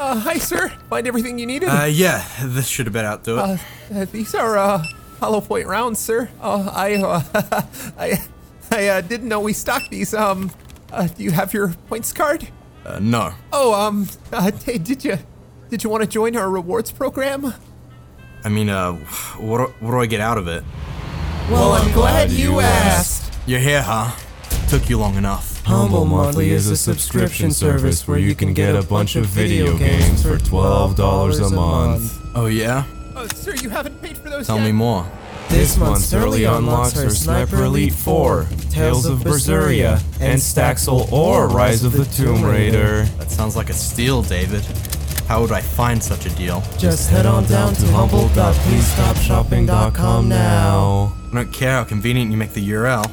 Uh, hi, sir. Find everything you needed? Uh, yeah, this should have been out to it. Uh, uh, these are, uh, hollow point rounds, sir. Uh, I, uh, I, I, uh, didn't know we stocked these. Um, uh, do you have your points card? Uh, no. Oh, um, uh, hey, did you, did you want to join our rewards program? I mean, uh, what do, what do I get out of it? Well, I'm glad you asked. You're here, huh? Took you long enough. Humble Monthly is a subscription service where you can get a bunch of video games for $12 a month. Oh, yeah? Uh, sir, you haven't paid for those Tell yet? me more. This month's early unlocks are Sniper Elite 4, Tales of Berseria, and Staxel or Rise of the Tomb Raider. That sounds like a steal, David. How would I find such a deal? Just head on down to humble.pleasestopshopping.com now. I don't care how convenient you make the URL.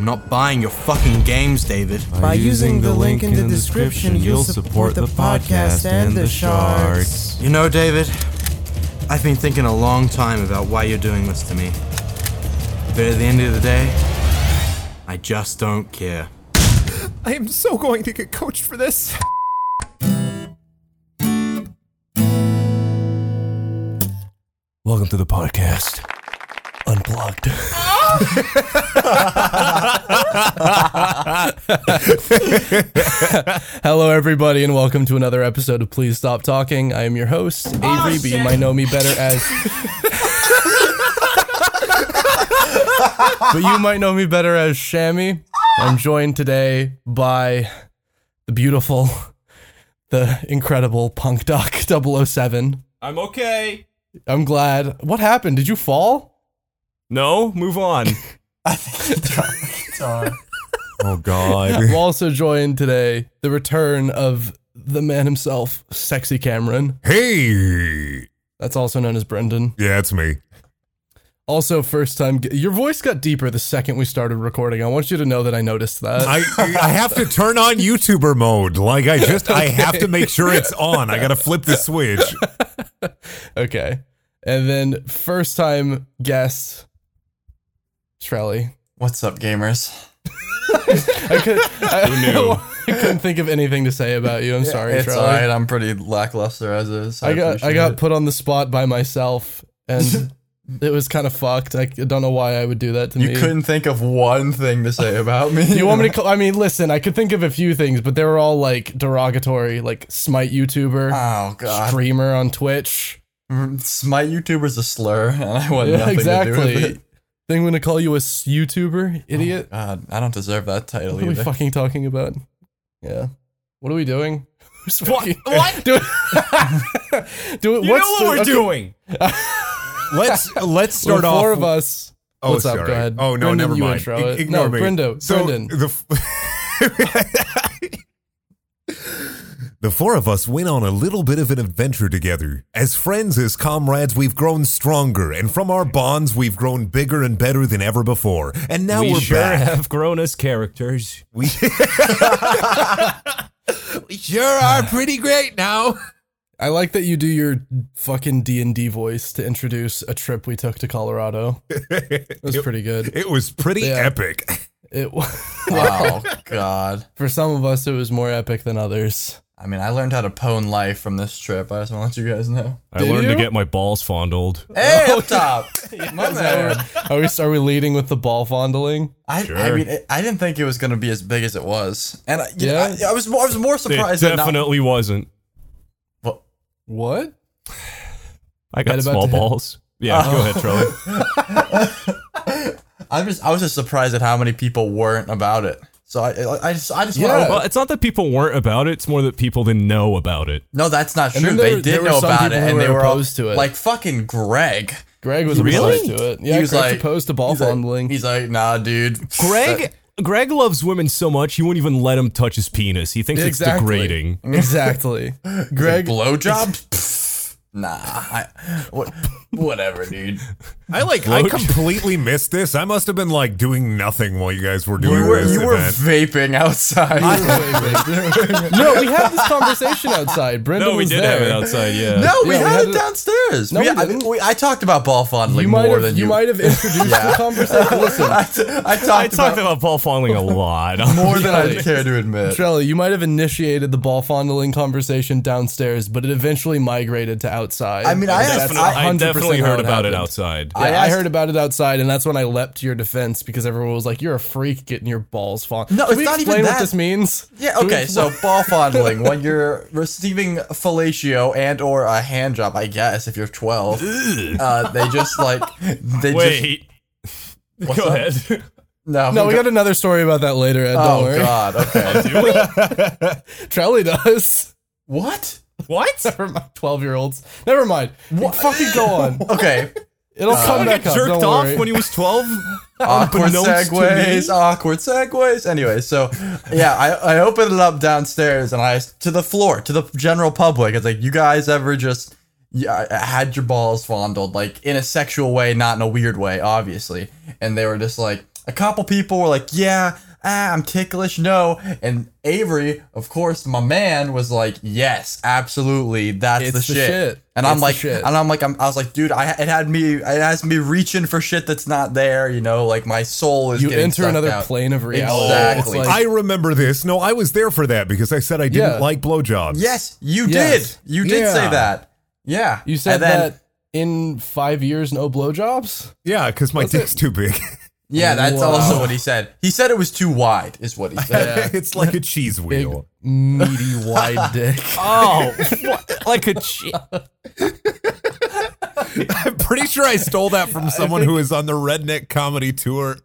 I'm not buying your fucking games, David. By using the link in the description, you'll support the podcast and the sharks. You know, David, I've been thinking a long time about why you're doing this to me. But at the end of the day, I just don't care. I am so going to get coached for this. Welcome to the podcast. Unplugged. Hello, everybody, and welcome to another episode of Please Stop Talking. I am your host, oh, Avery, but you might know me better as. but you might know me better as Shammy. I'm joined today by the beautiful, the incredible Punk Duck 007. I'm okay. I'm glad. What happened? Did you fall? No, move on. Oh God. We're also joined today the return of the man himself, Sexy Cameron. Hey! That's also known as Brendan. Yeah, it's me. Also, first time. Your voice got deeper the second we started recording. I want you to know that I noticed that. I I have to turn on YouTuber mode. Like I just I have to make sure it's on. I gotta flip the switch. okay. And then first time guest, Trelly. What's up, gamers? I, could, I, I couldn't think of anything to say about you. I'm sorry, it's Trelly. alright. I'm pretty lackluster as is. I got I got it. put on the spot by myself, and it was kind of fucked. I don't know why I would do that to You me. couldn't think of one thing to say about me. You want me to? Call, I mean, listen. I could think of a few things, but they were all like derogatory, like smite YouTuber, Oh god. streamer on Twitch. Mm, smite YouTuber's a slur, and I want Yeah, nothing to do with it. I'm gonna call you a YouTuber, oh idiot? God, I don't deserve that title what are we fucking talking about? Yeah. What are we doing? What? What? Do it. Do it. You what's know what the- we're okay, doing. Let's let's start the off. four of us. oh, What's sorry. up? Go ahead. Oh no, Brendan, never mind. Intro I- it. ignore no, me. Brendo. So Brendan. the The four of us went on a little bit of an adventure together. As friends, as comrades, we've grown stronger, and from our bonds, we've grown bigger and better than ever before. And now we are sure back. have grown as characters. We, we sure are pretty great now. I like that you do your fucking D and D voice to introduce a trip we took to Colorado. It was pretty good. It was pretty Yeah. epic. It was. Oh God. for some of us, it was more epic than others. I mean, I learned how to pwn life from this trip. I just want to let you guys know. I Did learned you? to get my balls fondled. Hey, up top, my man. Are we are we leading with the ball fondling? I, I mean, it, I didn't think it was gonna be as big as it was, and I, you know, Yeah? I, I was more, I was more It surprised. that not- definitely wasn't. What? What? I got Right about small to hit- balls. Yeah, go ahead, Charlie. I'm just I was just surprised at how many people weren't about it. So I I, I just I just Yeah. want Well, it's not that people weren't about it; it's more that people didn't know about it. no, that's not And true. there- They did know about it, people who and they were were all- opposed to it. Like fucking Greg. Greg was Really? opposed to it. Yeah, he was Greg's like opposed to ball he's like- he's like, nah, dude. Greg, Greg loves women so much he won't even let him touch his penis. He thinks Exactly. it's degrading. exactly. Greg. blowjob. Pfft, nah, I, what, whatever, dude. I like I completely missed this. I must have been like doing nothing while you guys were doing You were, this you were vaping outside. no, we had this conversation outside. Brenda No, we was did there. have it outside. Yeah. no, we Yeah, we had, had it it- downstairs. No, we, we I, didn't. we- I talked about ball fondling You more have than you. you. might have introduced Yeah. the conversation. Listen, I, t- I talked, I talked about, about ball fondling a lot. more than I care to admit. Trelly, you might have initiated the ball fondling conversation downstairs, but it eventually migrated to outside. I mean, I And I- I definitely heard about it outside. Yeah, I, asked- heard about it outside, and that's when I leapt to your defense because everyone was like, "You're a freak getting your balls fondled." No, Can it's we not even explain what this means? Yeah. Okay. So ball fondling when you're receiving fellatio and or a hand job, I guess if you're 12, uh, they just like they just Wait. What's Go up? ahead. no. no, we go- got another story about that later. Ed, don't Oh worry. God. Okay. Trelly does. what? what? Never mind, twelve year olds. Never mind. What? Fucking go on. Okay. It'll uh, come back up. jerked Don't off worry. when he was 12? awkward Unbeknownst to me? segues, awkward segues. Anyway, so yeah, I, I opened it up downstairs and I to the floor to the general public. It's like you guys ever just yeah, had your balls fondled like in a sexual way, not in a weird way, obviously. And they were just like a couple people were like, yeah. Ah, I'm ticklish, no. And Avery, of course, my man, was like, "Yes, absolutely, that's It's the the shit." shit. And It's I'm like, shit. and I'm like, I'm, I was like, dude, I it had me, it has me reaching for shit that's not there. You know, like my soul is. you getting enter another out. plane of reality. Exactly. Like, I remember this. No, I was there for that because I said I didn't Yeah. like blowjobs. Yes, you Yes. did. You did say that. Yeah, you said then- that in five years, no blowjobs. Yeah, because my dick's too big. Yeah, that's Wow. also what he said. He said it was too wide, is what he said. it's like a cheese Big, wheel. meaty, wide dick. Oh, what? like a cheese. I'm pretty sure I stole that from someone who was on the Redneck Comedy Tour.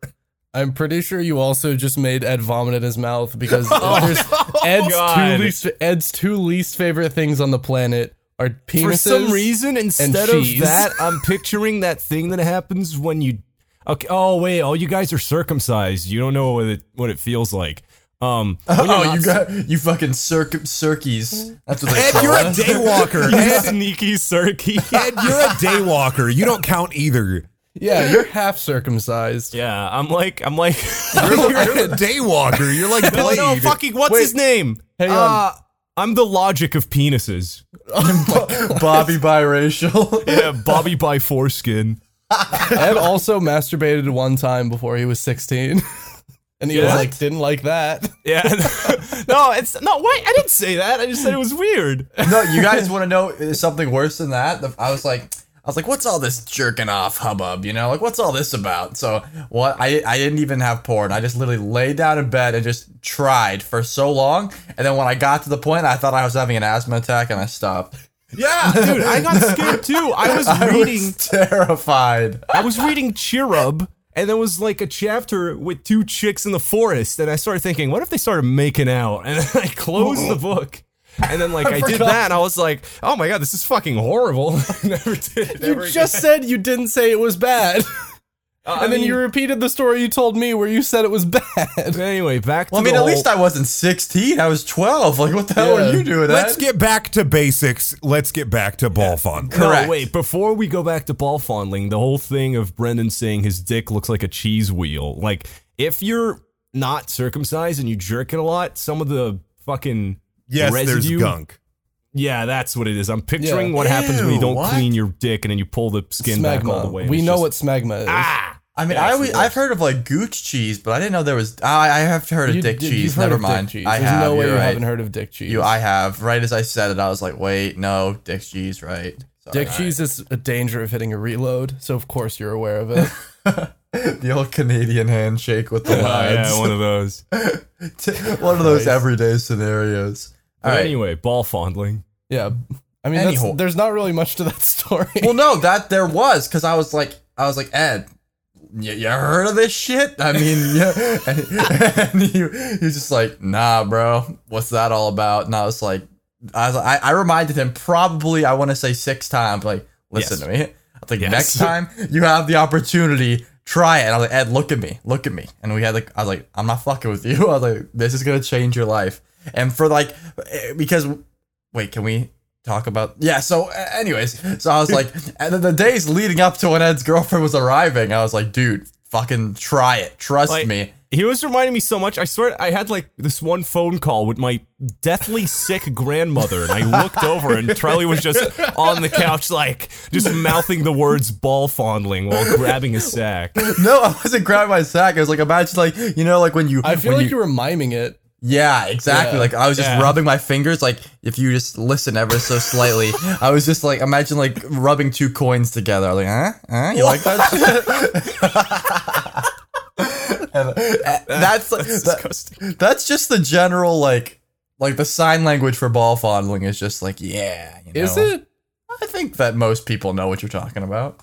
I'm pretty sure you also just made Ed vomit in his mouth because oh, there's Ed's two least Ed's two least favorite things on the planet are penises. For some reason, instead of that, I'm picturing that thing that happens when you. Okay. Oh wait. Oh, you guys are circumcised. You don't know what it what it feels like. Um. oh, you got you fucking circ cirkies. That's what they Ed, call you're a daywalker. you Ed, sneaky cirky. Ed, you're a daywalker. You don't count either. Yeah, you're half circumcised. Yeah, I'm like I'm like. You're, you're a daywalker. You're like no, Blade. no, fucking. What's his name? Hang on. Uh, I'm the logic of penises. Bobby biracial. Yeah, Bobby by foreskin. Ed also masturbated one time before he was 16. And he was What? like, didn't like that. Yeah. no, it's no. Wait, I didn't say that. I just said it was weird. no, you guys want to know something worse than that? The- I was like, I was like, what's all this jerking off hubbub? You know, like what's all this about? So what? I I didn't even have porn. I just literally laid down in bed and just tried for so long, and then when I got to the point, I thought I was having an asthma attack, and I stopped. Yeah, dude, I got scared too. I was I reading. was terrified. I was reading Cherub, and there was like a chapter with two chicks in the forest, and I started thinking, what if they started making out? And then I closed the book. And then, like, I, did that, and I was like, "Oh my god, this is fucking horrible." I never did. You just again. said you didn't say it was bad. Uh, and I then mean, you repeated the story you told me where you said it was bad. Anyway, back to Well, I the mean, at whole- least I wasn't 16. I was 12. Like, what the hell Yeah. are you doing? Let's Ed? get back to basics. Let's get back to ball fun. Correct. No, wait. Before we go back to ball fondling, the whole thing of Brendan saying his dick looks like a cheese wheel. Like, if you're not circumcised and you jerk it a lot, some of the fucking Yes, residue, there's gunk. Yeah, that's what it is. I'm picturing Yeah. what happens when you don't what? clean your dick and then you pull the skin back all the way. We know just- what smegma is. Ah, I mean, Yeah, I always, I've heard of like gooch cheese, but I didn't know there was. I, I have heard of You- dick cheese. heard Never of dick mind. cheese. I There's have. no way you're right. haven't heard of dick cheese. You, I have. Right as I said it, I was like, wait, no, dick cheese, right? Sorry. dick cheese is a danger of hitting a reload, so of course you're aware of it. The old Canadian handshake with the lads. yeah, one of those. one of those everyday scenarios. All right. anyway, ball fondling. yeah. I mean, there's not really much to that story. Well, no, that there was because I was like, I was like, Ed, you, you heard of this shit? I mean, yeah. And, and he, he was just like, Nah, bro, what's that all about? And I was like, I was, I, I reminded him probably, I want to say six times, like, listen Yes. to me. I think like, Yes. next time you have the opportunity, try it. And I was like, Ed, look at me, look at me. And we had like, I was like, I'm not fucking with you. I was like, this is gonna change your life. And for like, eh, because, wait, can we? Talk about yeah. So, anyways, so I was like, and then the days leading up to when Ed's girlfriend was arriving, I was like, dude, fucking try it, trust Like, me. He was reminding me so much. I swear, I had like this one phone call with my deathly sick grandmother, and I looked over, and Charlie was just on the couch, like just mouthing the words "ball fondling" while grabbing a sack. No, I wasn't grabbing my sack. I was like, imagine like you know, like when you. I feel when like you, were miming it. Yeah, exactly. Yeah. Like I was just Yeah. rubbing my fingers. Like if you just listen ever so slightly, I was just like imagine like rubbing two coins together. Like, huh? Huh? You like that? And, uh, that's like, That's that- that's just the general like like the sign language for ball fondling is just like yeah. You know? Is it? I think that most people know what you're talking about.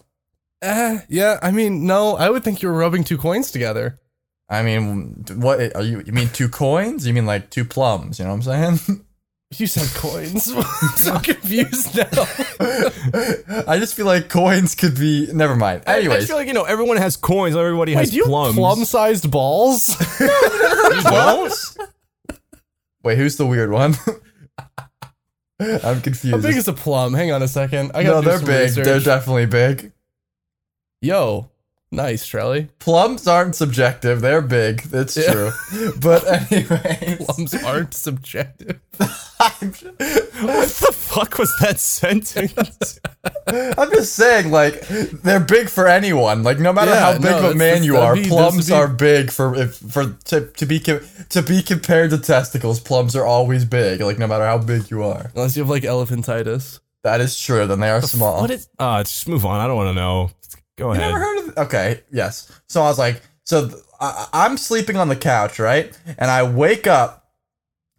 Uh, yeah. I mean, no. I would think you were rubbing two coins together. I mean, what are you? You mean two coins? You mean like two plums? You know what I'm saying? You said coins. I'm so confused now. I just feel like coins could be. Never mind. Anyways, I Anyways, feel like you know everyone has coins. Everybody Wait, has do you plums. plum-sized balls? You don't? wait, who's the weird one? I'm How confused. big is a plum? Hang on a second. I got no, they're big. They're definitely big. Yo, nice, Charlie. Plums aren't subjective. They're big. That's Yeah. true. But anyway, Plums aren't subjective. I'm, What the fuck was that sentence? I'm just saying, like they're big for anyone. Like no matter Yeah, how big no, of a man it's- you are, be- plums be- are big for if for to, to be to be compared to testicles. Plums are always big. Like no matter how big you are. Unless you have like elephantitis. That is true. Then they are small. what is? Uh, just move on. I don't want to know. Go You ahead. never heard of? Okay, yes. So I was like, so th- I, I'm sleeping on the couch, right? And I wake up,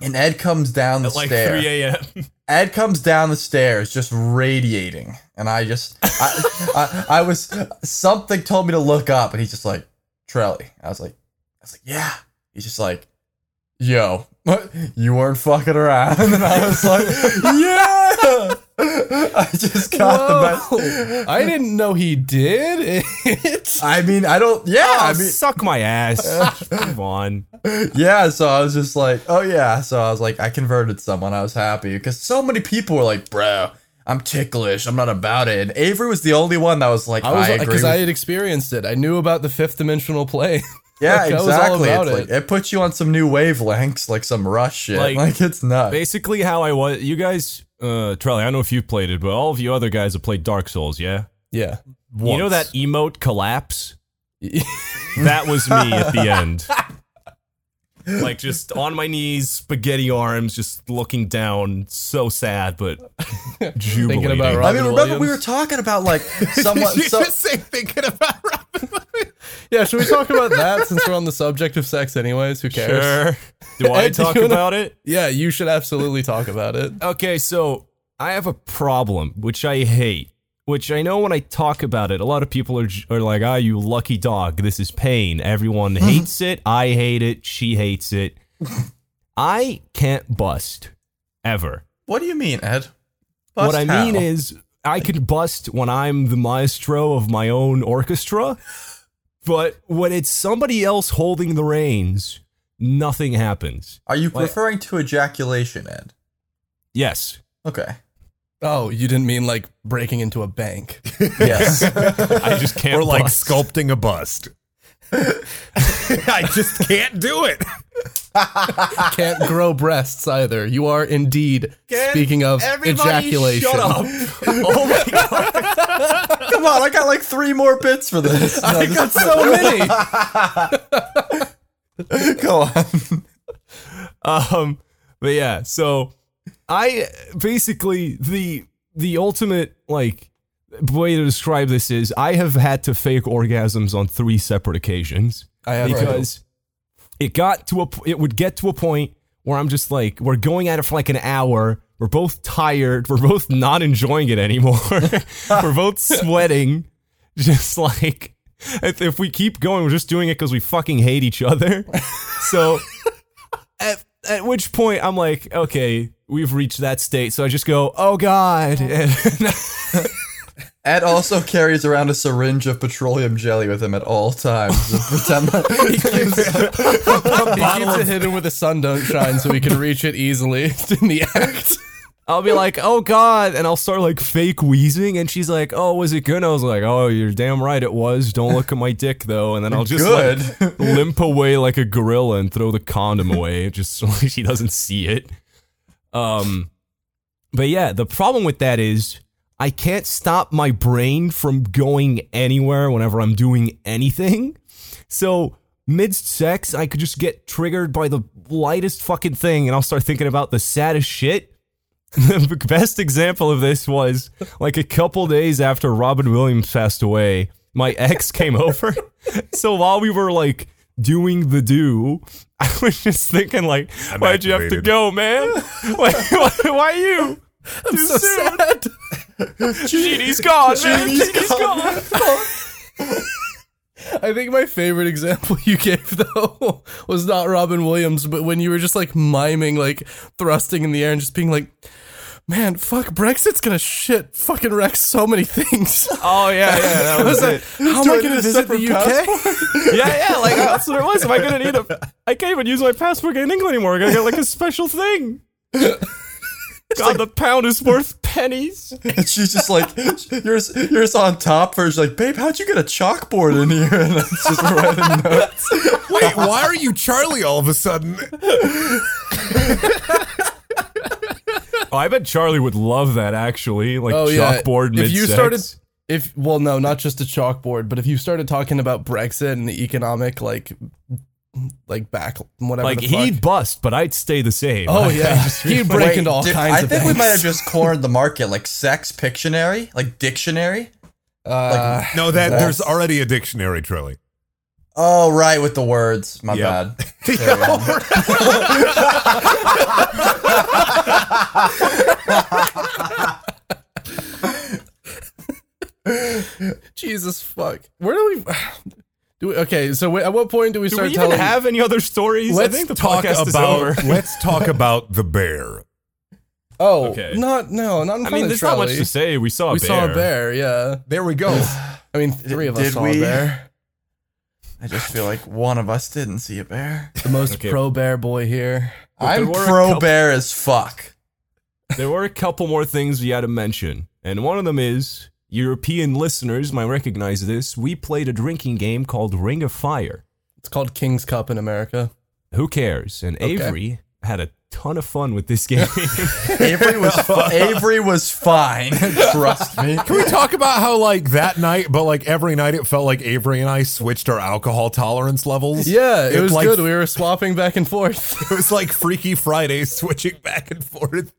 and Ed comes down the At like stair. 3 a.m. Ed comes down the stairs, just radiating, and I just, I, I, I was something told me to look up, and he's just like, Trelly. I was like, I was like, yeah. He's just like, yo. You weren't fucking around, and I was like, yeah. I just got the best. I didn't know he did it. I mean, I don't. Yeah, Oh, I mean, suck my ass. Move on. yeah. So I was just like, oh yeah. So I was like, I converted someone. I was happy because so many people were like, bro, I'm ticklish. I'm not about it. And Avery was the only one that was like, I I, was because with- I had experienced it. I knew about the fifth dimensional plane. yeah, like, exactly. It's it. like it puts you on some new wavelengths, like some rush shit. Like, Like, it's nuts. Basically, how I was. You guys, uh, Charlie, I don't know if you've played it, but all of you other guys have played Dark Souls, yeah? Yeah. You know that emote collapse? that was me at the end. Like just on my knees, spaghetti arms, just looking down, so sad, but jubilating. about I mean, remember we were talking about like someone. you so, just say thinking about Robin Williams? Yeah, should we talk about that since we're on the subject of sex anyways? Who cares? Sure. Do I Ed, do talk you wanna- about it? Yeah, you should absolutely talk about it. Okay, so I have a problem, which I hate. Which I know when I talk about it, a lot of people are, are like, ah, you lucky dog. This is pain. Everyone hates it. I hate it. She hates it. I can't bust. Ever. what do you mean, Ed? what I Bust mean is, I can bust when I'm the maestro of my own orchestra, but when it's somebody else holding the reins, nothing happens. are you like- referring to ejaculation, Ed? Yes. Okay. Oh, you didn't mean like breaking into a bank. Yes. I just can't Or like bust. sculpting a bust. I just can't do it. Can't grow breasts either. You are indeed speaking of ejaculation. Shut up. oh my god. Come on, I got like three more bits for this. No, I got is- so many. Go on. Um, but yeah, so I basically the the ultimate like way to describe this is I have had to fake orgasms on three separate occasions I have because it got to a it would get to a point where I'm just like we're going at it for like an hour. We're both tired. We're both not enjoying it anymore. we're both sweating. Just like if, if we keep going, we're just doing it because we fucking hate each other. So at, at which point I'm like, okay, we've reached that state. So I just go, oh god. Ed also carries around a syringe of petroleum jelly with him at all times. to pretend that he keeps it hidden where the sun don't shine so he can reach it easily in the act. I'll be like, oh god, and I'll start like fake wheezing, and she's like, oh, was it good? And I was like, oh, you're damn right, it was. Don't look at my dick though, and then I'll just like limp away like a gorilla and throw the condom away, just so she doesn't see it. Um, but yeah, the problem with that is I can't stop my brain from going anywhere whenever I'm doing anything. So mid sex, I could just get triggered by the lightest fucking thing, and I'll start thinking about the saddest shit. the best example of this was like a couple days after Robin Williams passed away, my ex came over. So while we were like doing the do, I was just thinking like, why'd you have to go, man? Why, why, why you? I'm so sad. Genie's gone, man. Genie's gone. I think my favorite example you gave though was not Robin Williams, but when you were just like miming, like thrusting in the air and just being like, "Man, fuck, Brexit's gonna shit, fucking wreck so many things." Oh yeah, yeah, that was it. How am I gonna visit the UK? Yeah, yeah, like that's what it was. Am I gonna need a? I can't even use my passport in England anymore. I gotta get like a special thing. God, the pound is worth pennies. And she's just like, you're, you're just on top first, like, babe, how'd you get a chalkboard in here? And it's just writing notes. Wait, why are you Charlie all of a sudden? Oh, I bet Charlie would love that actually. Like Oh yeah. chalkboard mid if you started, if well, no, not just a chalkboard, but if you started talking about Brexit and the economic like, like back whatever. like the fuck. he'd bust, but I'd stay the same. Oh yeah, he'd break Wait, into all did- kinds I of think things. we might have just cornered the market, like sex pictionary, like dictionary. Uh, No, that there's already a dictionary, Trilly. Oh, right, with the words. My Yep. bad. There we go. Jesus fuck. Where do we? Do we, okay, so wait, at what point do we Do start we even telling? have any other stories? Let's I think the talk podcast is about over. let's talk about the bear. oh, Okay. not no, not in I front mean, of there's not much to say. We saw a We bear. saw a bear. Yeah, There we go. I mean, three of us Did saw we? a bear. I just feel like one of us didn't see a bear. The most Okay. pro bear boy here. I'm there were a pro couple- bear as fuck. There were a couple more things we had to mention, and one of them is European listeners might recognize this. We played a drinking game called Ring of Fire. It's called King's Cup in America. Who cares? And Okay. Avery had a ton of fun with this game. Avery was fi- Avery was fine. Trust me. Can we talk about how like that night, but like every night it felt like Avery and I switched our alcohol tolerance levels? Yeah, it, was like, good. We were swapping back and forth. It was like Freaky Friday switching back and forth.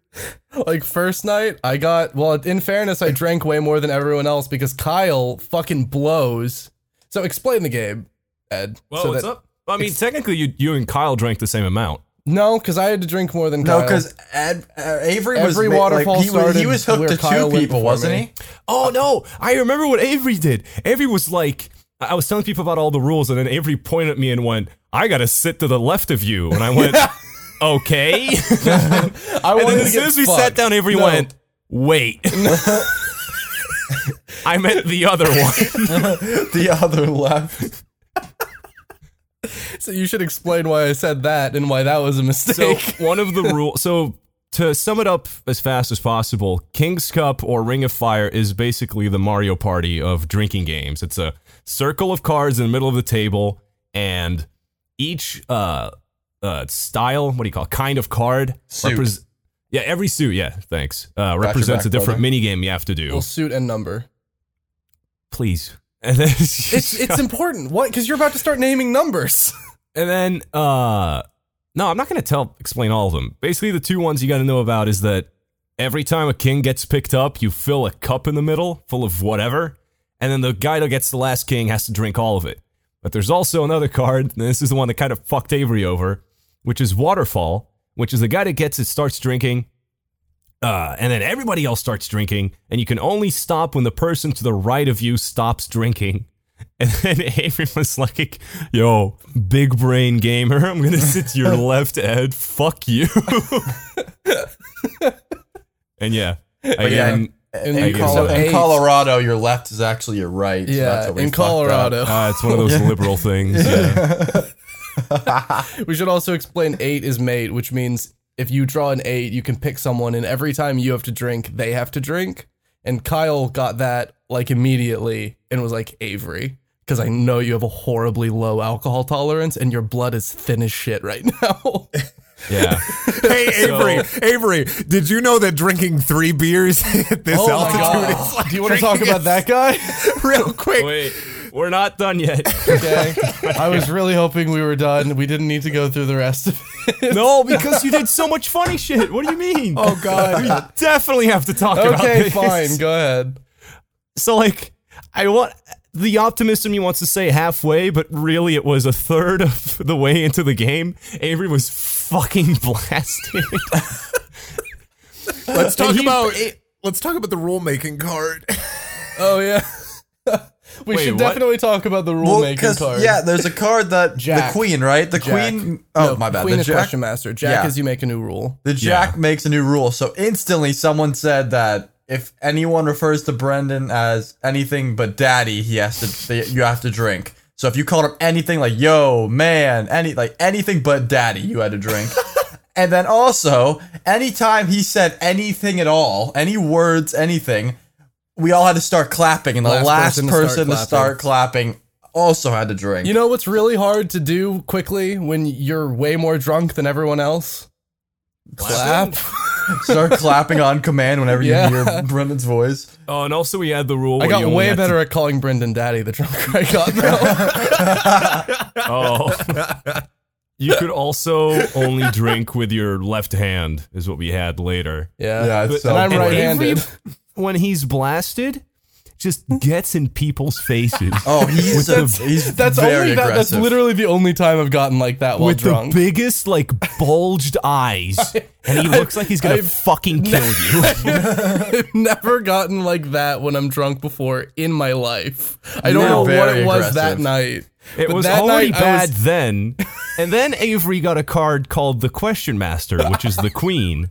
like first night, I got well. In fairness, I drank way more than everyone else because Kyle fucking blows. So explain the game, Ed. well, so what's that- up? I mean, technically, you you and Kyle drank the same amount. No, because I had to drink more than No, Kyle. because Ed, uh, Avery was Every ma- waterfall like, he, was- he was hooked where to Kyle two went people, before wasn't me. he? Oh no! I remember what Avery did. Avery was like, I was telling people about all the rules, and then Avery pointed at me and went, "I gotta sit to the left of you," and I went, "Okay." I and wanted then to as soon get as we fucked. sat down, Avery No. went, "Wait." I meant the other one. The other left. So you should explain why I said that and why that was a So mistake. one of the rules. So to sum it up as fast as possible, King's Cup or Ring of Fire is basically the Mario Party of drinking games. It's a circle of cards in the middle of the table, and each uh, uh, style, what do you call it, kind of card, Suit. repres- yeah, every suit, yeah, thanks, uh, represents a different mini game you have to do. well, suit and number. Please. And then, It's it's important. What? Because you're about to start naming numbers. And then, uh, no, I'm not going to tell, explain all of them. Basically, the two ones you got to know about is that every time a king gets picked up, you fill a cup in the middle full of whatever, and then the guy that gets the last king has to drink all of it. But there's also another card, and this is the one that kind of fucked Avery over, which is Waterfall, which is the guy that gets it starts drinking, uh, and then everybody else starts drinking, and you can only stop when the person to the right of you stops drinking. And then Avery was like, yo, big brain gamer, I'm gonna sit to your left, Ed. Fuck you. and yeah. Again, In, I In, guess Colo- so. in Colorado, your left is actually your right. so Yeah, that's in. Colorado. uh, it's one of those liberal things. Yeah. We should also explain eight is mate, which means if you draw an eight, you can pick someone, and every time you have to drink, they have to drink. And Kyle got that like immediately and was like Avery. Because I know you have a horribly low alcohol tolerance and your blood is thin as shit right now. Yeah. Hey, Avery, Avery, did you know that drinking three beers at this oh my altitude god! is like Do you want to talk about that guy? real quick? Wait, we're not done yet. Okay. I was really hoping we were done. We didn't need to go through the rest of it. no, because you did so much funny shit. What do you mean? Oh god. we definitely have to talk about this. Okay, this. fine. Go ahead. So like, I want the optimism he wants to say halfway, but really it was a third of the way into the game. Avery was fucking blasted. Let's talk And he- about let's talk about the rulemaking card. Oh yeah. we Wait, should what? definitely talk about the rulemaking Well, card. yeah, there's a card that Jack. the queen, right? The Jack. queen. Oh No, my bad. Queen the is Jack, question master. Jack Yeah. is you make a new rule. the Jack makes a new rule. So instantly, someone said that if anyone refers to Brendan as anything but daddy, he has to. They, you have to drink. So if you called him anything like yo, man, any like anything but daddy, you had to drink. and then also, anytime he said anything at all, any words, anything, we all had to start clapping, and the Last last, person person, to to, start start clapping also had to drink. You know what's really hard to do quickly when you're way more drunk than everyone else? Clap. start clapping on command whenever you Yeah. hear Brendan's voice. oh, and also we had the rule. I got you way had to- better at calling Brendan daddy the drunker I got though. Oh. you could also only drink with your left hand, is what we had later. yeah. Yeah, it's and so I'm right-handed. Avery, when he's blasted, just gets in people's faces. Oh, he's a, That's- he's That's very only that, that's literally the only time I've gotten like that while with drunk. the biggest, like, bulged eyes. and he looks like he's gonna I've- fucking kill you. I've never gotten like that when I'm drunk before in my life. I don't You're know what it was that night. It But was that already night bad was- then. And then Avery got a card called the Question Master, which is the Queen.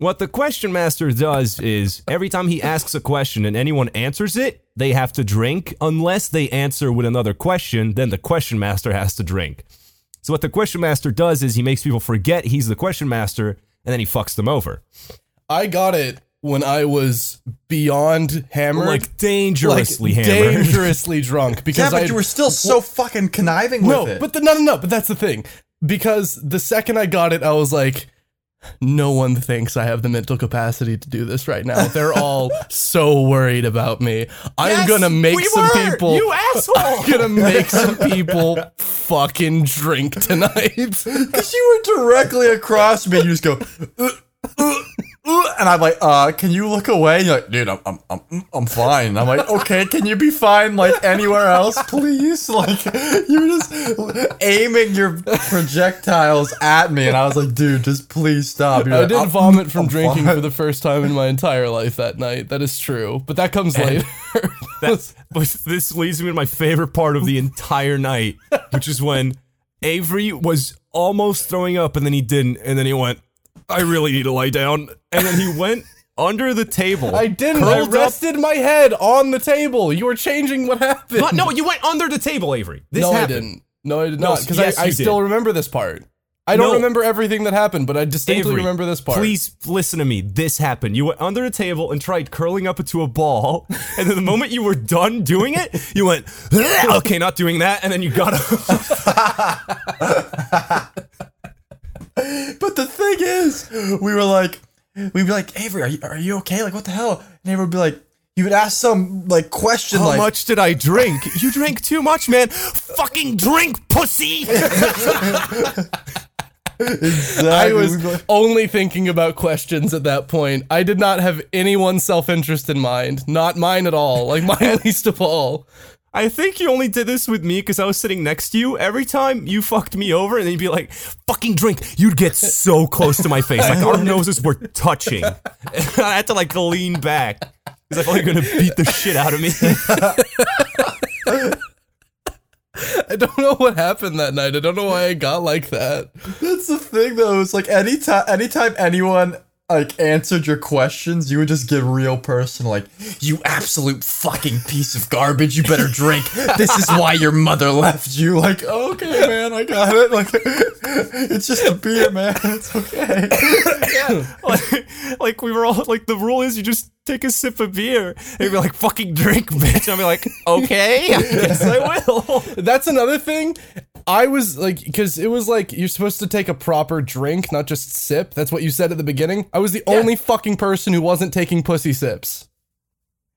What the Question Master does is every time he asks a question and anyone answers it, they have to drink. Unless they answer with another question, then the Question Master has to drink. So what the Question Master does is he makes people forget he's the Question Master, and then he fucks them over. I got it when I was beyond hammered. Like dangerously like, hammered. dangerously drunk because yeah, but I you were still so fucking conniving no, with it. but the, no, no, no. But that's the thing because the second I got it, I was like, no one thinks I have the mental capacity to do this right now. They're all so worried about me. I'm Yes, gonna make we some were! people. You asshole! I'm gonna make some people fucking drink tonight. Because you were directly across me, you just go, "Uh, uh, uh," and I'm like, uh, can you look away? And you're like, dude, I'm, I'm, I'm, I'm fine. And I'm like, okay, can you be fine, like, anywhere else, please? Like, you were just aiming your projectiles at me, and I was like, dude, just please stop. You're I like, did "I'm- vomit from I'm drinking fine." for the first time in my entire life that night. That is true, but that comes later. That's, but this leads me to my favorite part of the entire night, which is when Avery was almost throwing up and then he didn't, and then he went, I really need to lie down. And then he went under the table. I didn't. I curled up- rested my head on the table. You were changing what happened. What? No, you went under the table, Avery. This no, happened. I didn't. No, I did not. Because yes, I, I still remember this part. I don't No. remember everything that happened, but I distinctly Avery, remember this part. Please listen to me. This happened. You went under the table and tried curling up into a ball, and then the moment you were done doing it, you went, okay, not doing that, and then you got up. But the thing is, we were like, we'd be like, Avery, are you, are you okay? Like, what the hell? And Avery would be like, you would ask some like question How like, much did I drink? You drank too much, man. Fucking drink, pussy. I was only thinking about questions at that point. I did not have anyone's self interest in mind. Not mine at all. Like mine least of all. I think you only did this with me because I was sitting next to you. Every time you fucked me over, and then you'd be like, "Fucking drink," you'd get so close to my face, like our noses were touching. I had to like lean back because I felt like you were gonna beat the shit out of me. I don't know what happened that night. I don't know why I got like that. That's the thing though. It's like anytime anytime anyone like answered your questions, you would just get real personal, like, you absolute fucking piece of garbage, you better drink. This is why your mother left you. Like, okay, man, I got it. Like It's just a beer, man. It's okay. like, like we were all like the rule is you just take a sip of beer and you'd be like fucking drink bitch i'll be like okay i guess i will That's another thing. I was like, because it was like you're supposed to take a proper drink, not just sip. That's what you said at the beginning. I was the only fucking person who wasn't taking pussy sips.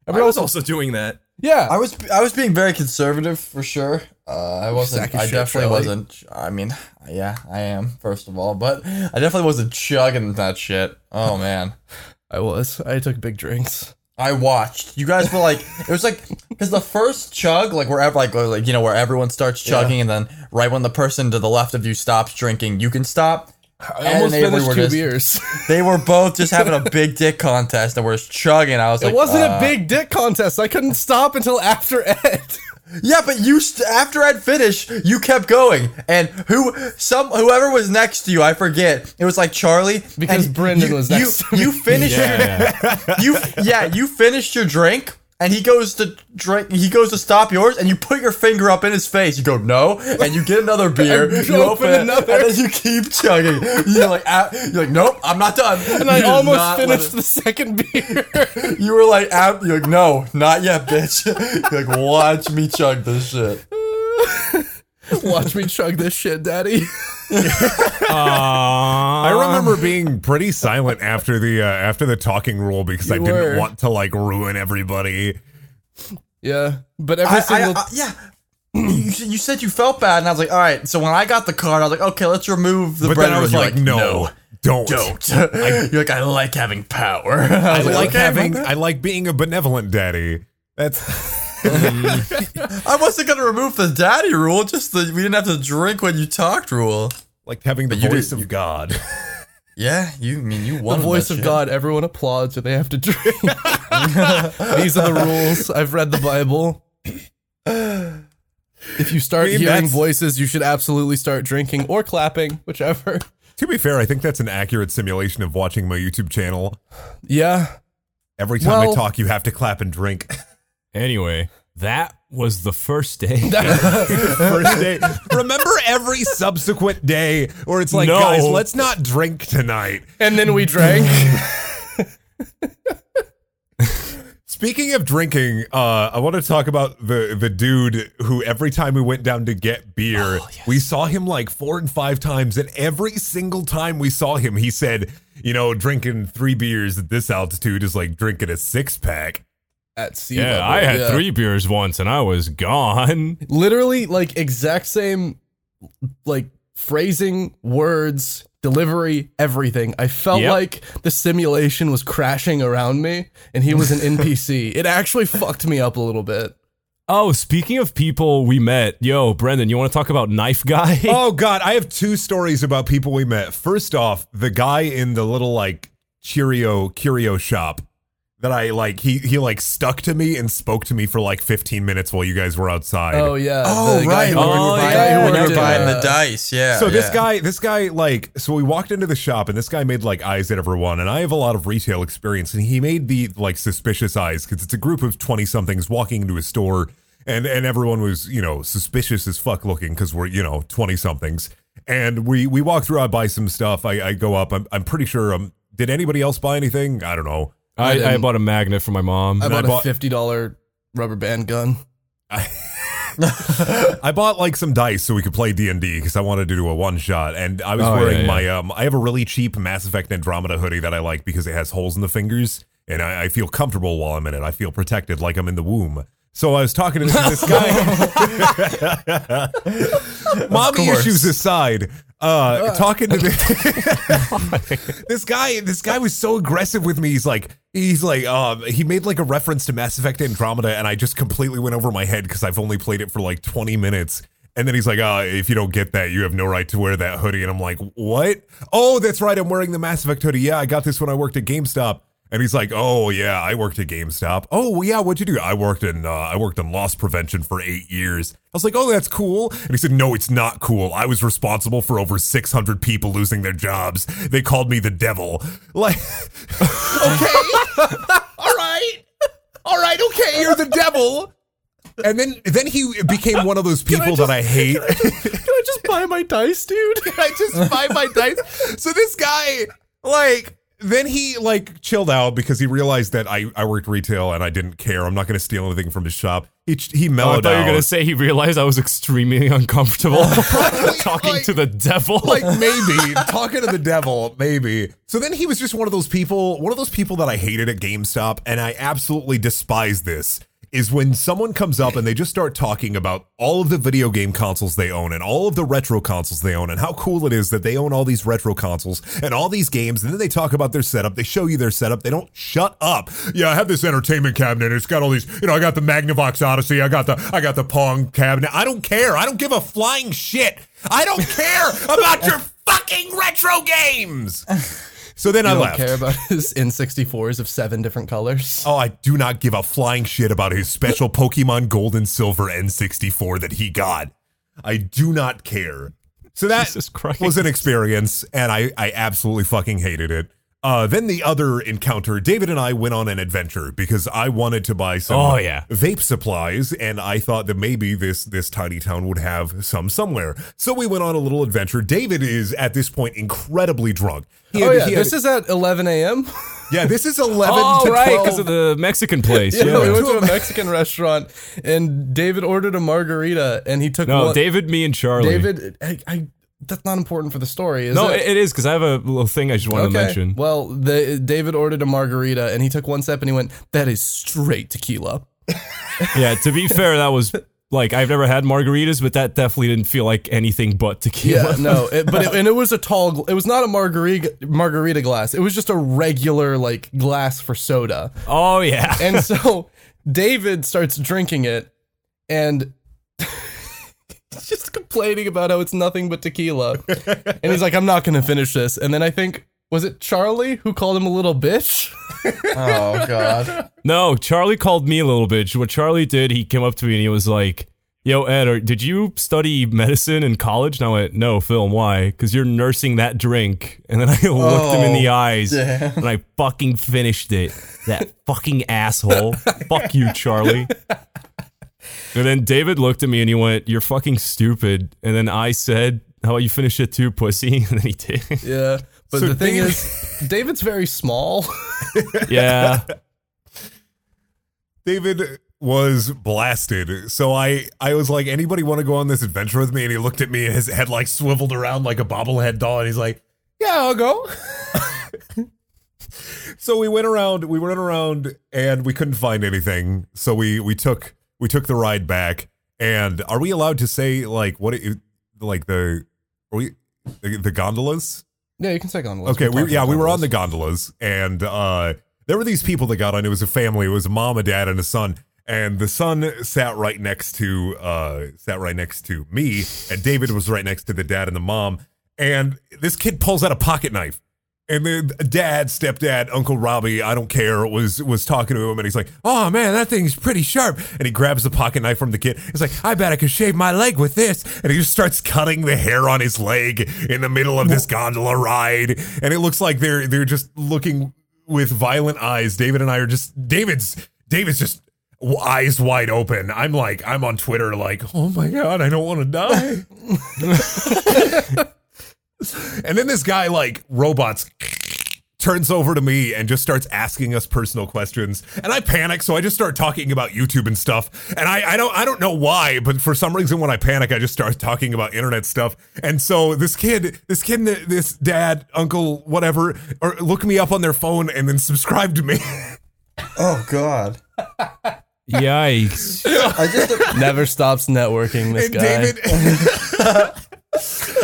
I was also doing that. yeah. I was I was being very conservative for sure. Uh, I wasn't. I definitely wasn't. I mean, yeah, I am first of all, but I definitely wasn't chugging that shit. Oh man. I was. I took big drinks. I watched. You guys were like, it was like, because the first chug, like wherever, like, like you know, where everyone starts chugging, and then right when the person to the left of you stops drinking, you can stop. I almost finished were two just- beers. They were both just having a big dick contest, and we're just chugging. I was like, it wasn't uh, a big dick contest. I couldn't stop until after Ed. Yeah, but you st- after I'd finished, you kept going, and who some whoever was next to you, I forget. It was like Charlie Because and Brendan you- was next you, to me. You finished you yeah you finished your drink, and he goes to drink. He goes to stop yours, and you put your finger up in his face. You go no, and you get another beer. You open open it, another. and then you keep chugging. You're like ah, you're like nope, I'm not done. And I You did almost finished the second beer. You were like ah, you're like no, not yet, bitch. you're like watch me chug this shit. Watch me chug this shit, daddy. I remember being pretty silent after the uh, after the talking rule because I You didn't were. want to like ruin everybody. Yeah, but every I, I, single I- yeah. you, said- you said you felt bad, and I was like, all right. So when I got the card, I was like, okay, let's remove the But bread. then I was You're like, no, don't. don't. You're like, I like having power. I I was like having. I like being a benevolent daddy. That's I wasn't gonna remove the daddy rule, just the we didn't have to drink when you talked rule. like having the you voice did- of God. Yeah, you I mean you want the won. voice of God, everyone applauds or they have to drink. These are the rules. I've read the Bible. If you start I mean, hearing that's- voices, you should absolutely start drinking or clapping, whichever. to be fair, I think that's an accurate simulation of watching my YouTube channel. Yeah. Every time I Well- talk, you have to clap and drink. Anyway that was the first day First day. Remember every subsequent day where it's like, No. guys, let's not drink tonight. And then we drank. Speaking of drinking, uh, I want to talk about the the dude who every time we went down to get beer, we saw him like four and five times, and every single time we saw him, he said, "You know, drinking three beers at this altitude is like drinking a six pack." At sea yeah level, i had yeah. three beers once and i was gone Literally, like, exact same, like, phrasing, words, delivery, everything. I felt Yep. like the simulation was crashing around me and he was an NPC. it actually fucked me up a little bit. oh speaking of people we met yo brendan you want to talk about knife guy Oh God, I have two stories about people we met. First off, the guy in the little like Cheerio curio shop that I like he he like stuck to me and spoke to me for like 15 minutes while you guys were outside. Oh, yeah. Oh the right, who when we Oh, were worked- buying, yeah, when we were buying the dice. Yeah. So this guy, this guy, like, so we walked into the shop and this guy made like eyes at everyone, and I have a lot of retail experience, and he made the like suspicious eyes because it's a group of twenty somethings walking into a store, and and everyone was you know suspicious as fuck looking because we're you know twenty somethings, and we we walk through, I buy some stuff, I, I go up, I'm I'm pretty sure um did anybody else buy anything? I don't know. I, I didn't- bought a magnet for my mom I I bought a bought- fifty dollar rubber band gun. I bought like some dice so we could play D and D because I wanted to do a one shot, and I was Oh, wearing yeah, my um. I have a really cheap Mass Effect Andromeda hoodie that I like because it has holes in the fingers, and I, I feel comfortable while I'm in it. I feel protected, like I'm in the womb. So I was talking to this, this guy. Mommy issues aside, uh, talking to this, this guy. This guy was so aggressive with me. He's like, he's like, um, he made like a reference to Mass Effect Andromeda, and I just completely went over my head because I've only played it for like 20 minutes. And then he's like, uh, if you don't get that, you have no right to wear that hoodie. And I'm like, what? Oh, that's right. I'm wearing the Mass Effect hoodie. Yeah, I got this when I worked at GameStop. And he's like, "Oh yeah, I worked at GameStop. Oh yeah, what'd you do? I worked in uh, I worked in loss prevention for eight years." I was like, "Oh, that's cool." And he said, "No, it's not cool. I was responsible for over 600 people losing their jobs. They called me the devil." Like, okay, all right, all right, okay, you're the devil. and then then he became one of those people that I hate. Can I just buy my dice, dude? I just buy my dice. So this guy, like, then he like chilled out because he realized that I, I worked retail and I didn't care. I'm not going to steal anything from his shop. He he Oh, I mellowed thought you were gonna say he realized I was extremely uncomfortable talking like- to the devil. like maybe talking to the devil, maybe. So then he was just one of those people, one of those people that I hated at GameStop, and I absolutely despise this. Is when someone comes up and they just start talking about all of the video game consoles they own and all of the retro consoles they own and how cool it is that they own all these retro consoles and all these games. And then they talk about their setup. They show you their setup. They don't shut up. Yeah, I have this entertainment cabinet. It's got all these, you know, I got the Magnavox Odyssey. I got the, I got the Pong cabinet. I don't care. I don't give a flying shit. I don't care about your fucking retro games. So then I I don't left. care about his N64s of seven different colors. Oh, I do not give a flying shit about his special Pokemon Gold and Silver N64 that he got. I do not care. So that was an experience, and I, I absolutely fucking hated it. Uh, then the other encounter, David and I went on an adventure because I wanted to buy some Oh, yeah. vape supplies, and I thought that maybe this this tiny town would have some somewhere. So we went on a little adventure. David is at this point incredibly drunk. He Oh yeah, he had- this is at 11 a.m. yeah, this is eleven oh to right, because of the Mexican place. Yeah, Yeah. we went to a Mexican restaurant, and David ordered a margarita, and he took No, one. David, me, and Charlie. David, I, I, that's not important for the story, is no, it? it, it is because I have a little thing I just wanted to mention. Well, the, David ordered a margarita, and he took one step, and he went, "That is straight tequila." Yeah, to be fair, that was like I've never had margaritas, but that definitely didn't feel like anything but tequila. Yeah, no, it, but it, and it was a tall. gl- It was not a margarita margarita glass. It was just a regular like glass for soda. Oh yeah. And so David starts drinking it, and he's just complaining about how it's nothing but tequila. And he's like, "I'm not going to finish this." And then I think was it Charlie who called him a little bitch? Oh god. No, Charlie called me a little bitch. What Charlie did, he came up to me and he was like, "Yo, Ed, are, did you study medicine in college?" And I went, "No, Phil. Why? Because you're nursing that drink." And then I looked him in the Oh, eyes damn. and I fucking finished it. That fucking asshole. Fuck you, Charlie. And then David looked at me and he went, "You're fucking stupid." And then I said, "How about you finish it too, pussy?" And then he did. Yeah. But So the thing David- is, David's very small. yeah. David was blasted. So I I was like, anybody want to go on this adventure with me? And he looked at me and his head like swiveled around like a bobblehead doll. And he's like, Yeah, I'll go. so we went around, we went around and we couldn't find anything. So we we took we took the ride back. And are we allowed to say like what it like the are we the, the gondolas? yeah, you can say gondolas. Okay, we, yeah, we were on the gondolas, and uh, there were these people that got on. It was a family. It was a mom, a dad, and a son. And the son sat right next to uh, sat right next to me, and David was right next to the dad and the mom. And this kid pulls out a pocket knife, and the dad, stepdad, Uncle Robbie, I don't care, was was talking to him, and he's like, "Oh man, that thing's pretty sharp." And he grabs the pocket knife from the kid. He's like, "I bet I could shave my leg with this." And he just starts cutting the hair on his leg in the middle of this gondola ride, and it looks like they're they're just looking with violent eyes. David and I are just David's David's just eyes wide open. I'm like, I'm on Twitter, like, oh my god, I don't want to die. and then this guy, like, robots turns over to me and just starts asking us personal questions and i panic so i just start talking about youtube and stuff and i, I don't i don't know why but for some reason when i panic i just start talking about internet stuff and so this kid this kid this dad uncle whatever or look me up on their phone and then subscribe to me Oh god. Yikes. I just Never stops networking. This and guy.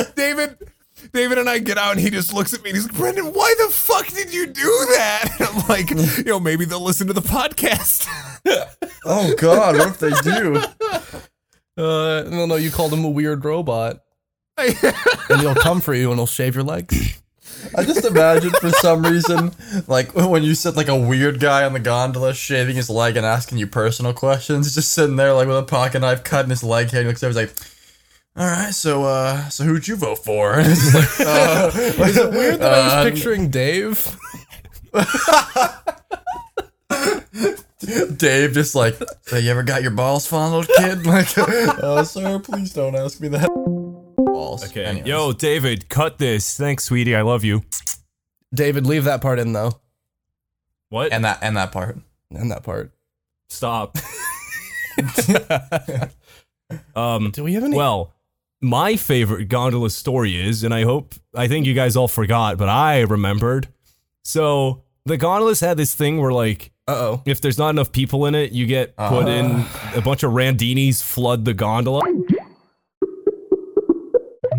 David, David, David and I get out, and he just looks at me and he's like, "Brendan, why the fuck did you do that?" And I'm like, "You know, maybe they'll listen to the podcast." Oh god, what if they do? Uh, no, no, you called him a weird robot, and he'll come for you and he'll shave your legs. I just imagine for some reason, like when you said like a weird guy on the gondola shaving his leg and asking you personal questions, he's just sitting there like with a pocket knife cutting his leg hair. And he looks over, he's like, "All right, so uh, so who'd you vote for?" And it's like, uh, Is it weird that I Uh, was picturing Dave? Dave just like, so you ever got your balls fondled, kid? Like, oh, sir, please don't ask me that. Balls. Okay. Anyways. Yo, David, cut this. Thanks, sweetie. I love you. David, leave that part in though. What? and that and that part. And that part. Stop. um. Do we have any? Well, my favorite gondola story is, and I hope, I think you guys all forgot, but I remembered. So the gondolas had this thing where, like, uh oh. if there's not enough people in it, you get put in a bunch of randinis flood the gondola.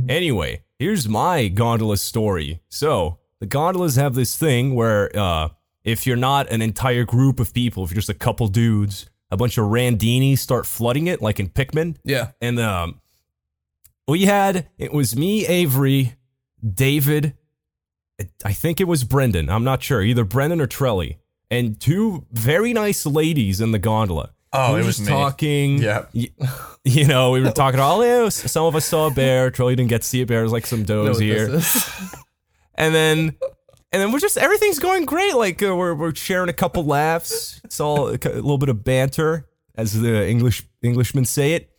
Anyway, here's my gondola story. So the gondolas have this thing where uh, if you're not an entire group of people, if you're just a couple dudes, a bunch of randinis start flooding it, like in Pikmin. Yeah. And um, we had it was me, Avery, David. I think it was Brendan. I'm not sure, either Brendan or Trelly, and two very nice ladies in the gondola. Oh, we it was me. talking. Yeah. y- You know, we were talking all. Oh, some of us saw a bear. Trelly didn't get to see a bear. There's like some does what here and then and then we're just everything's going great like uh, we're, we're sharing a couple laughs it's all a, a little bit of banter as the english englishmen say it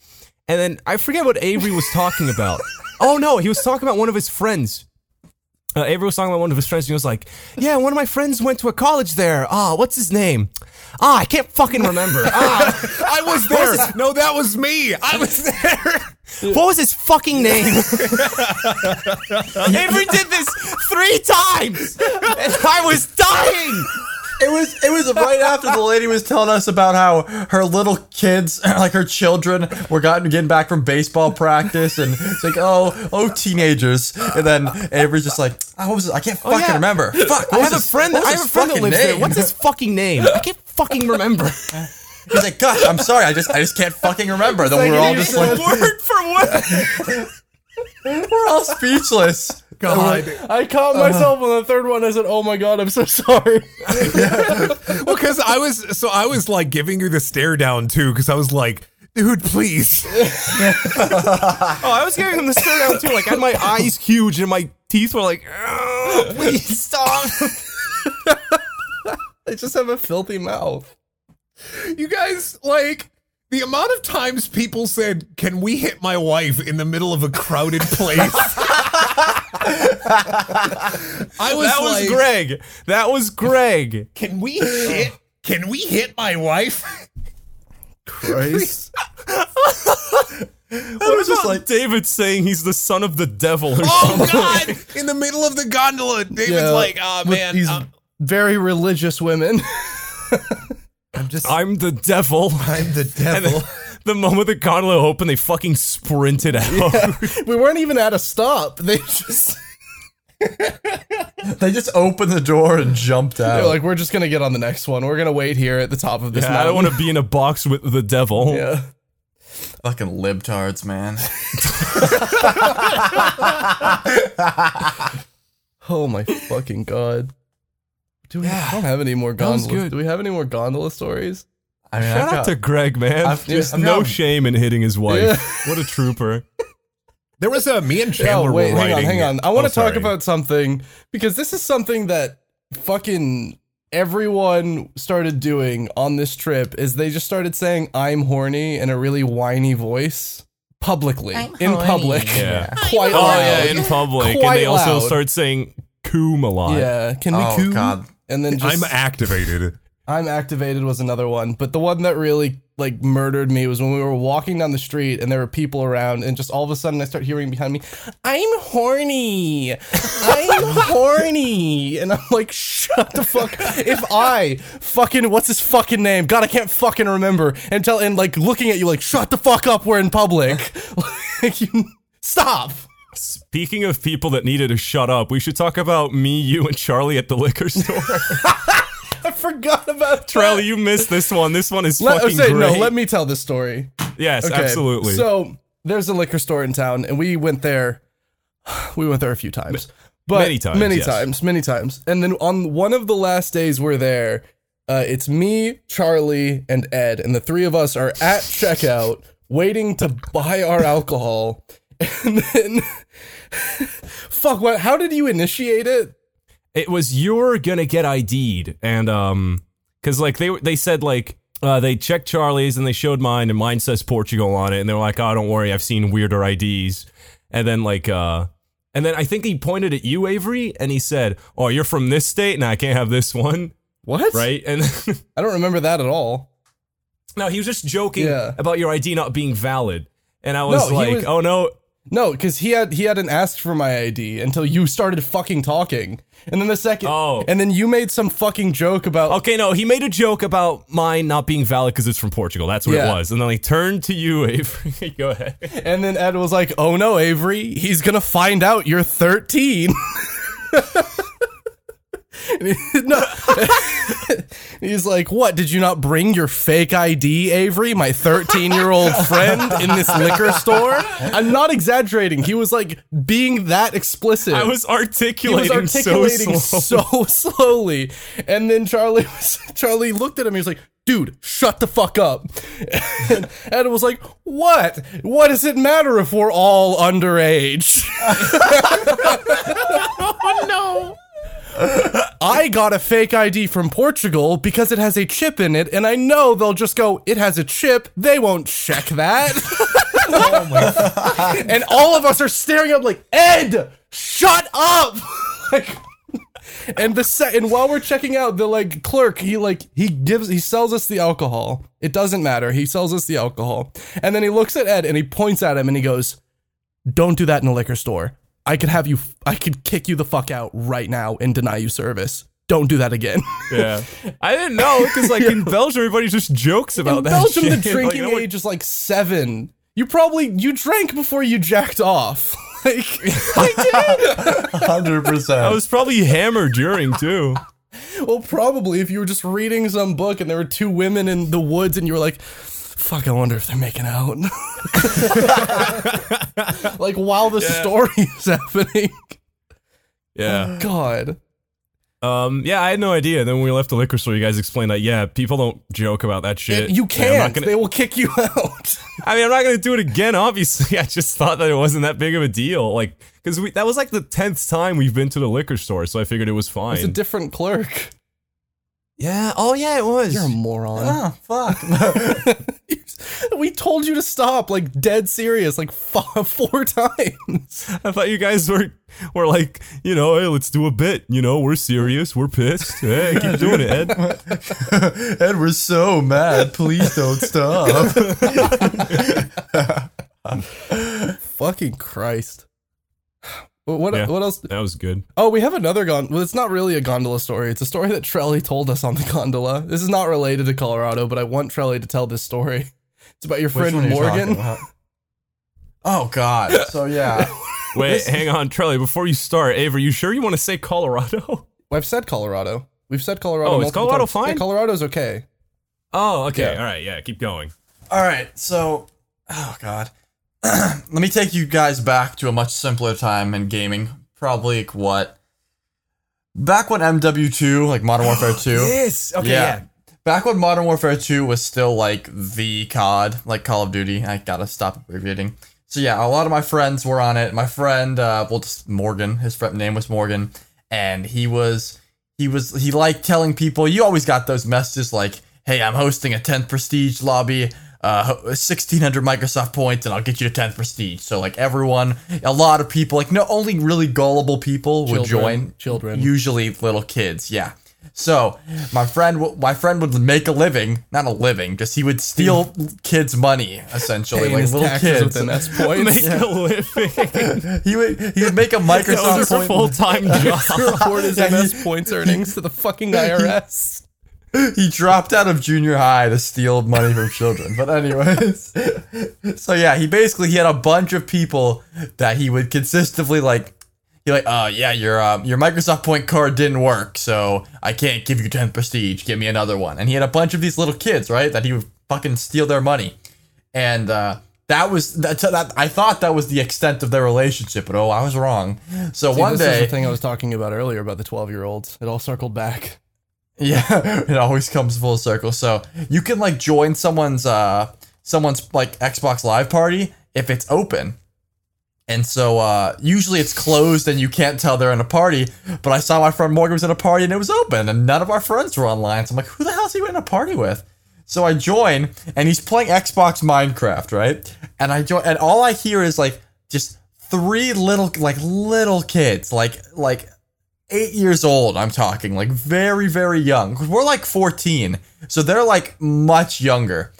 and then i forget what avery was talking about oh no he was talking about one of his friends uh, Avery was talking about one of his friends, and he was like, "Yeah, one of my friends went to a college there. Ah, what's his name? Ah, I can't fucking remember. Ah, I was there. No, that was me. I was there. what was his fucking name? Avery did this three times, and I was dying. It was it was right after the lady was telling us about how her little kids, like her children, were gotten getting back from baseball practice, and it's like, oh, oh, teenagers, and then Avery's just like, oh, was it? I can't oh, fucking yeah. remember. Fuck, I have a friend. what was I have a friend that lives there. What's his fucking name? I can't fucking remember. He's like, gosh, I'm sorry, I just I just can't fucking remember. Then we're all just like, word for word. we're all speechless. God. I caught uh-huh. myself on the third one. I said, "Oh my god, I'm so sorry." Well, because I was so I was like giving you the stare down too, because I was like, dude, please. Oh, I was giving him the stare down too. Like I had my eyes huge and my teeth were like, "Oh, please stop. I just have a filthy mouth. You guys like. The amount of times people said, "Can we hit my wife in the middle of a crowded place?" I was that was like, Greg. That was Greg. "Can we hit? Can we hit my wife?" Christ. I was just like David saying he's the son of the devil or Oh something. God! In the middle of the gondola, David's Yeah, like, "Oh with man, these uh, very religious women. I'm just, I'm the devil. I'm the devil." Then the moment the gondola opened, they fucking sprinted out. we weren't even at a stop. They just They just opened the door and jumped out. they're like, "We're just gonna get on the next one. We're gonna wait here at the top of this Yeah, I don't want to be in a box with the devil. Yeah. Fucking libtards, man. Oh my fucking god. Do we? I don't have any more was gondola. Do we have any more gondola stories? I mean, Shout I've out got- to Greg, man. I've- Just I've no got- shame in hitting his wife. Yeah. What a trooper. There was a me and Yeah, Chandler wait, were hang on, writing. hang on. I want Oh, to talk sorry. about something because this is something that fucking everyone started doing on this trip is they just started saying I'm horny in a really whiny voice publicly in public. Yeah. Quite Oh loud. yeah, in public, Quite and they also loud. start saying "coom" a lot. Yeah, can we Oh, coo? God. And then just I'm activated. I'm activated was another one, but the one that really like murdered me was when we were walking down the street and there were people around, and just all of a sudden I start hearing behind me, "I'm horny, I'm horny," and I'm like, "Shut the fuck!" If I fucking what's his fucking name? God, I can't fucking remember. And tell and like looking at you like, "Shut the fuck up, we're in public." like you stop. Speaking of people that needed to shut up, we should talk about me, you, and Charlie at the liquor store. I forgot about Charlie, you missed this one. This one is Let, fucking say, great. no, let me tell this story. yes, Okay, absolutely. So there's a liquor store in town, and we went there. We went there a few times, but Many times, many yes. times, many times. And then on one of the last days we're there, uh, it's me, Charlie, and Ed, and the three of us are at checkout waiting to buy our alcohol. And then, fuck, what? How did you initiate it? It was you're gonna get ID'd, and um, because like they they said like uh, they checked Charlie's and they showed mine and mine says Portugal on it and they're like, oh, don't worry, I've seen weirder IDs. And then like uh, and then I think he pointed at you, Avery, and he said, oh, you're from this state, and I can't have this one, What? right? And I don't remember that at all. no, he was just joking Yeah. about your ID not being valid. And I was No, like, was- oh no, No, because he had he hadn't asked for my ID until you started fucking talking, and then the second, Oh. and then you made some fucking joke about. Okay, no, he made a joke about mine not being valid because it's from Portugal. That's what Yeah. it was. And then he turned to you, Avery. Go ahead. And then Ed was like, "Oh no, Avery, he's gonna find out you're 13." And he- no. he's like, "What? Did you not bring your fake ID, Avery, my 13-year-old friend in this liquor store?" I'm not exaggerating. He was like being that explicit. I was he was articulating, articulating so slow. so slowly, and then Charlie was Charlie looked at him. He was like, "Dude, shut the fuck up." And it was like, "What? What does it matter if we're all underage?" oh no. I got a fake ID from Portugal because it has a chip in it, and I know they'll just go, "It has a chip." They won't check that. Oh and all of us are staring up like, "Ed, shut up!" like, and the se- and while we're checking out, the like clerk, he like he gives he sells us the alcohol. It doesn't matter. He sells us the alcohol, and then he looks at Ed and he points at him and he goes, "Don't do that in a liquor store. I could have you. I could kick you the fuck out right now and deny you service. Don't do that again." Yeah. I didn't know because, like, in Belgium, everybody just jokes about that. in that. Belgium, the shit. Like, drinking you know what- age is like seven. You probably you drank before you jacked off. like I did. Hundred percent. I was probably hammered during, too. Well, probably if you were just reading some book and there were two women in the woods and you were like, fuck, I wonder if they're making out. like while the story is happening. Yeah. God. Um. Yeah, I had no idea. Then when we left the liquor store, you guys explained that, yeah, people don't joke about that shit. You And I'm can't. not gonna- They will kick you out. I mean, I'm not gonna do it again. Obviously, I just thought that it wasn't that big of a deal. Like, because we that was like the tenth time we've been to the liquor store, so I figured it was fine. It's a different clerk. Yeah. Oh, yeah, it was. You're a moron. Oh fuck. we told you to stop, like dead serious, like f- four times. I thought you guys were were like, you know, hey, let's do a bit. You know, we're serious. We're pissed. Hey, keep doing it, Ed. Ed, we're so mad. Please don't stop. Fucking Christ. What what, Yeah. what else? That was good. Oh, we have another gondola. Well, it's not really a gondola story. It's a story that Trelly told us on the gondola. This is not related to Colorado, but I want Trelly to tell this story. It's about your Which friend one are you Morgan. Oh God. So yeah. Wait, hang on, Trelly. Before you start, Avery, you sure you want to say Colorado? I've said Colorado. We've said Colorado. Oh, is multiple Colorado times. fine? Yeah, Colorado's okay. Oh, okay. Yeah. All right. Yeah, keep going. All right, so oh god, let me take you guys back to a much simpler time in gaming. Probably like, what back when MW2, like Modern Warfare 2. Yes. Okay. yeah. Back when Modern Warfare 2 was still like the COD, like Call of Duty. I gotta stop abbreviating. So yeah, a lot of my friends were on it. My friend, uh, well, just Morgan. His friend name was Morgan, and he was he was he liked telling people. You always got those messages like, "Hey, I'm hosting a 10th prestige lobby." Uh, 1600 Microsoft points and I'll get you to 10th prestige. So like everyone, a lot of people, like no, only really gullible people would join. Children. usually little kids. Yeah. So my friend, w- my friend would make a living, not a living, just he would steal kids' money essentially, Paying like little kids. with an S points. Make a living. He would he would make a Microsoft point. full time job. Report his MS points earnings to the fucking IRS. he dropped out of junior high to steal money from children. But anyways, so yeah, he basically he had a bunch of people that he would consistently like. He like, oh yeah, your um, your Microsoft Point card didn't work, so I can't give you 10 prestige. Give me another one. And he had a bunch of these little kids, right, that he would fucking steal their money, and uh, that was that, that. I thought that was the extent of their relationship, but oh, I was wrong. So one this is day, the thing I was talking about earlier about the 12 year olds. It all circled back. Yeah, it always comes full circle. So you can like join someone's uh someone's like Xbox Live party if it's open. And so uh, usually it's closed and you can't tell they're in a party. But I saw my friend Morgan was in a party and it was open and none of our friends were online. So I'm like, who the hell is he in a party with? So I join and he's playing Xbox Minecraft, right? And I join and all I hear is like just three little like little kids, like like eight years old. I'm talking like very very young. We're like 14, so they're like much younger,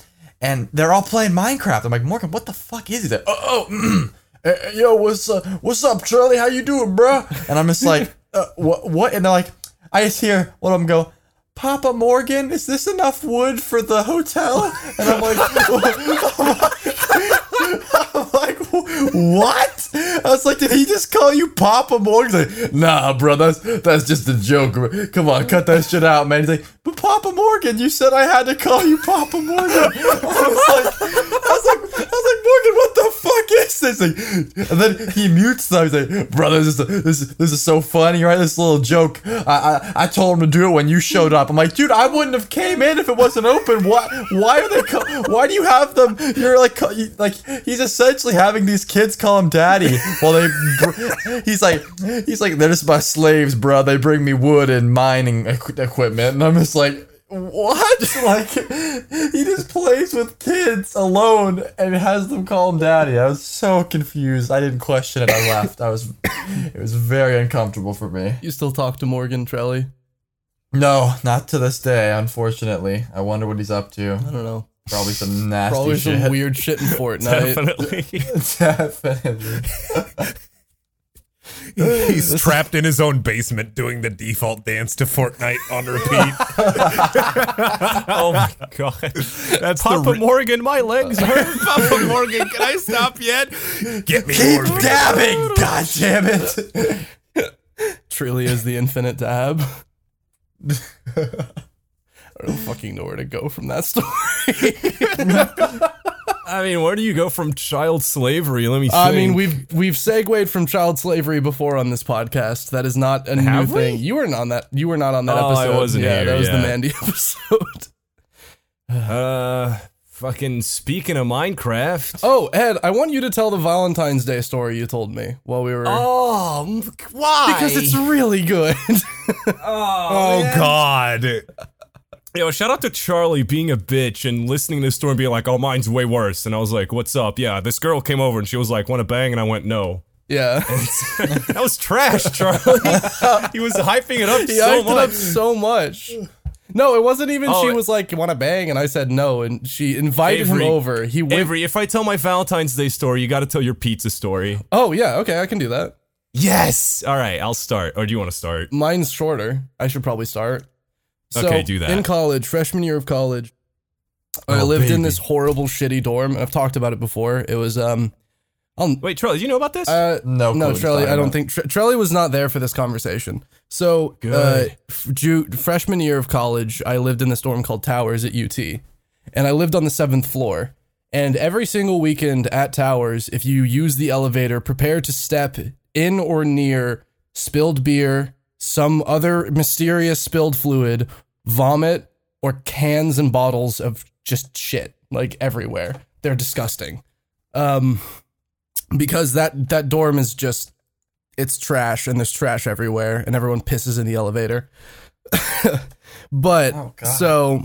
and they're all playing Minecraft. I'm like Morgan, what the fuck is it? Oh, oh eh, eh, yo, what's uh, what's up, Charlie? How you doing, bro? And I'm just like, uh, what what? And they're like, I just hear one of them go. Papa Morgan, is this enough wood for the hotel? And I'm like, I'm like, what? I was like, did he just call you Papa Morgan? He's like, nah, bro, that's that's just a joke. Come on, cut that shit out, man. He's like, but Papa Morgan, you said I had to call you Papa Morgan. I was like, I was like, I was like, Morgan, what the fuck is this? Like, and then he mutes them. He's like, brother, this is this is, this is so funny, right? This little joke. I, I I told him to do it when you showed up. I'm like, dude, I wouldn't have came in if it wasn't open. Why why are they? Co- why do you have them? You're like like he's essentially having these kids call him daddy while they. Br- he's like he's like they're just my slaves, bro. They bring me wood and mining equ- equipment, and I'm just like. What? Like he just plays with kids alone and has them call him daddy. I was so confused. I didn't question it. I left. I was it was very uncomfortable for me. You still talk to Morgan Trelly? No, not to this day, unfortunately. I wonder what he's up to. I don't know. Probably some nasty Probably shit. some weird shit in Fortnite. Definitely. Definitely. He's trapped in his own basement doing the default dance to Fortnite on repeat. oh my god. That's Papa Morgan, my legs uh, hurt. Papa Morgan, can I stop yet? Get me Keep more. dabbing! God damn it! Truly is the infinite dab. I don't fucking know where to go from that story. I mean, where do you go from child slavery? Let me think. I mean, we've we've segued from child slavery before on this podcast. That is not a Have new we? thing. You were not on that. You were not on that Oh, I episode. wasn't yeah, here, that was the. Mandy episode. uh, fucking speaking of Minecraft. Oh, Ed, I want you to tell the Valentine's Day story you told me while we were. Oh, why? because it's really good. Oh God! Yo, shout out to Charlie being a bitch and listening to this story and being like, "Oh, mine's way worse." And I was like, "What's up?" Yeah, this girl came over and she was like, "Want to bang?" And I went, "No." yeah. That was trash, Charlie. he was hyping it up He so much. up so much. No, it wasn't even. Oh, she was like, "You want to bang?" And I said no, and she invited Avery. him over. He went. Avery, if I tell my Valentine's Day story, you got to tell your pizza story. Oh yeah, okay, I can do that. Yes. All right, I'll start. Or do you want to start? Mine's shorter. I should probably start. So, Okay, do that. In college, freshman year of college, I Oh, lived in this horrible, shitty dorm. I've talked about it before. It was um, I'll, Wait, Charlie, do you know about this? uh, No, no, clue what he's Trelly. I don't about. think Tre- Trelly was not there for this conversation. So, uh, f- Ju- freshman year of college, I lived in this dorm called Towers at UT, and I lived on the seventh floor. And every single weekend at Towers, if you use the elevator, prepare to step in or near spilled beer, some other mysterious spilled fluid, vomit, or cans and bottles of just shit like everywhere. They're disgusting. Um, because that that dorm is just it's trash and there's trash everywhere and everyone pisses in the elevator. but Oh, so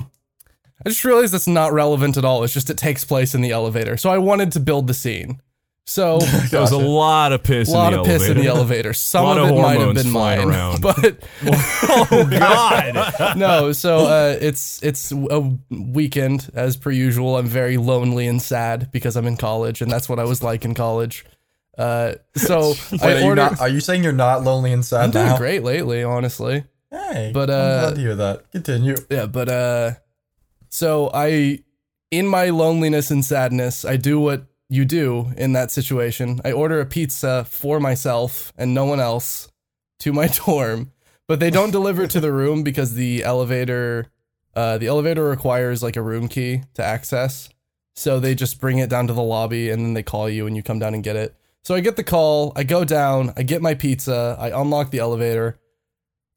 I just realized that's not relevant at all. It's just it takes place in the elevator. So I wanted to build the scene. So there was a lot of piss a lot in of the piss in the elevator. elevator. Some Lot of of it might have been mine, around. but oh, God. no. So uh, it's it's a weekend as per usual. I'm very lonely and sad because I'm in college, and that's what I was like in college. Uh, so Wait, I are, you ordered. not, are you saying you're not lonely and sad I'm doing now? great lately, honestly. Hey, But, uh, I'm uh, glad to hear that. Continue. Yeah, but uh so I in my loneliness and sadness, I do what you do in that situation. I order a pizza for myself and no one else to my dorm, but they don't deliver to the room because the elevator uh the elevator requires like a room key to access. So they just bring it down to the lobby and then they call you and you come down and get it. So I get the call, I go down, I get my pizza, I unlock the elevator.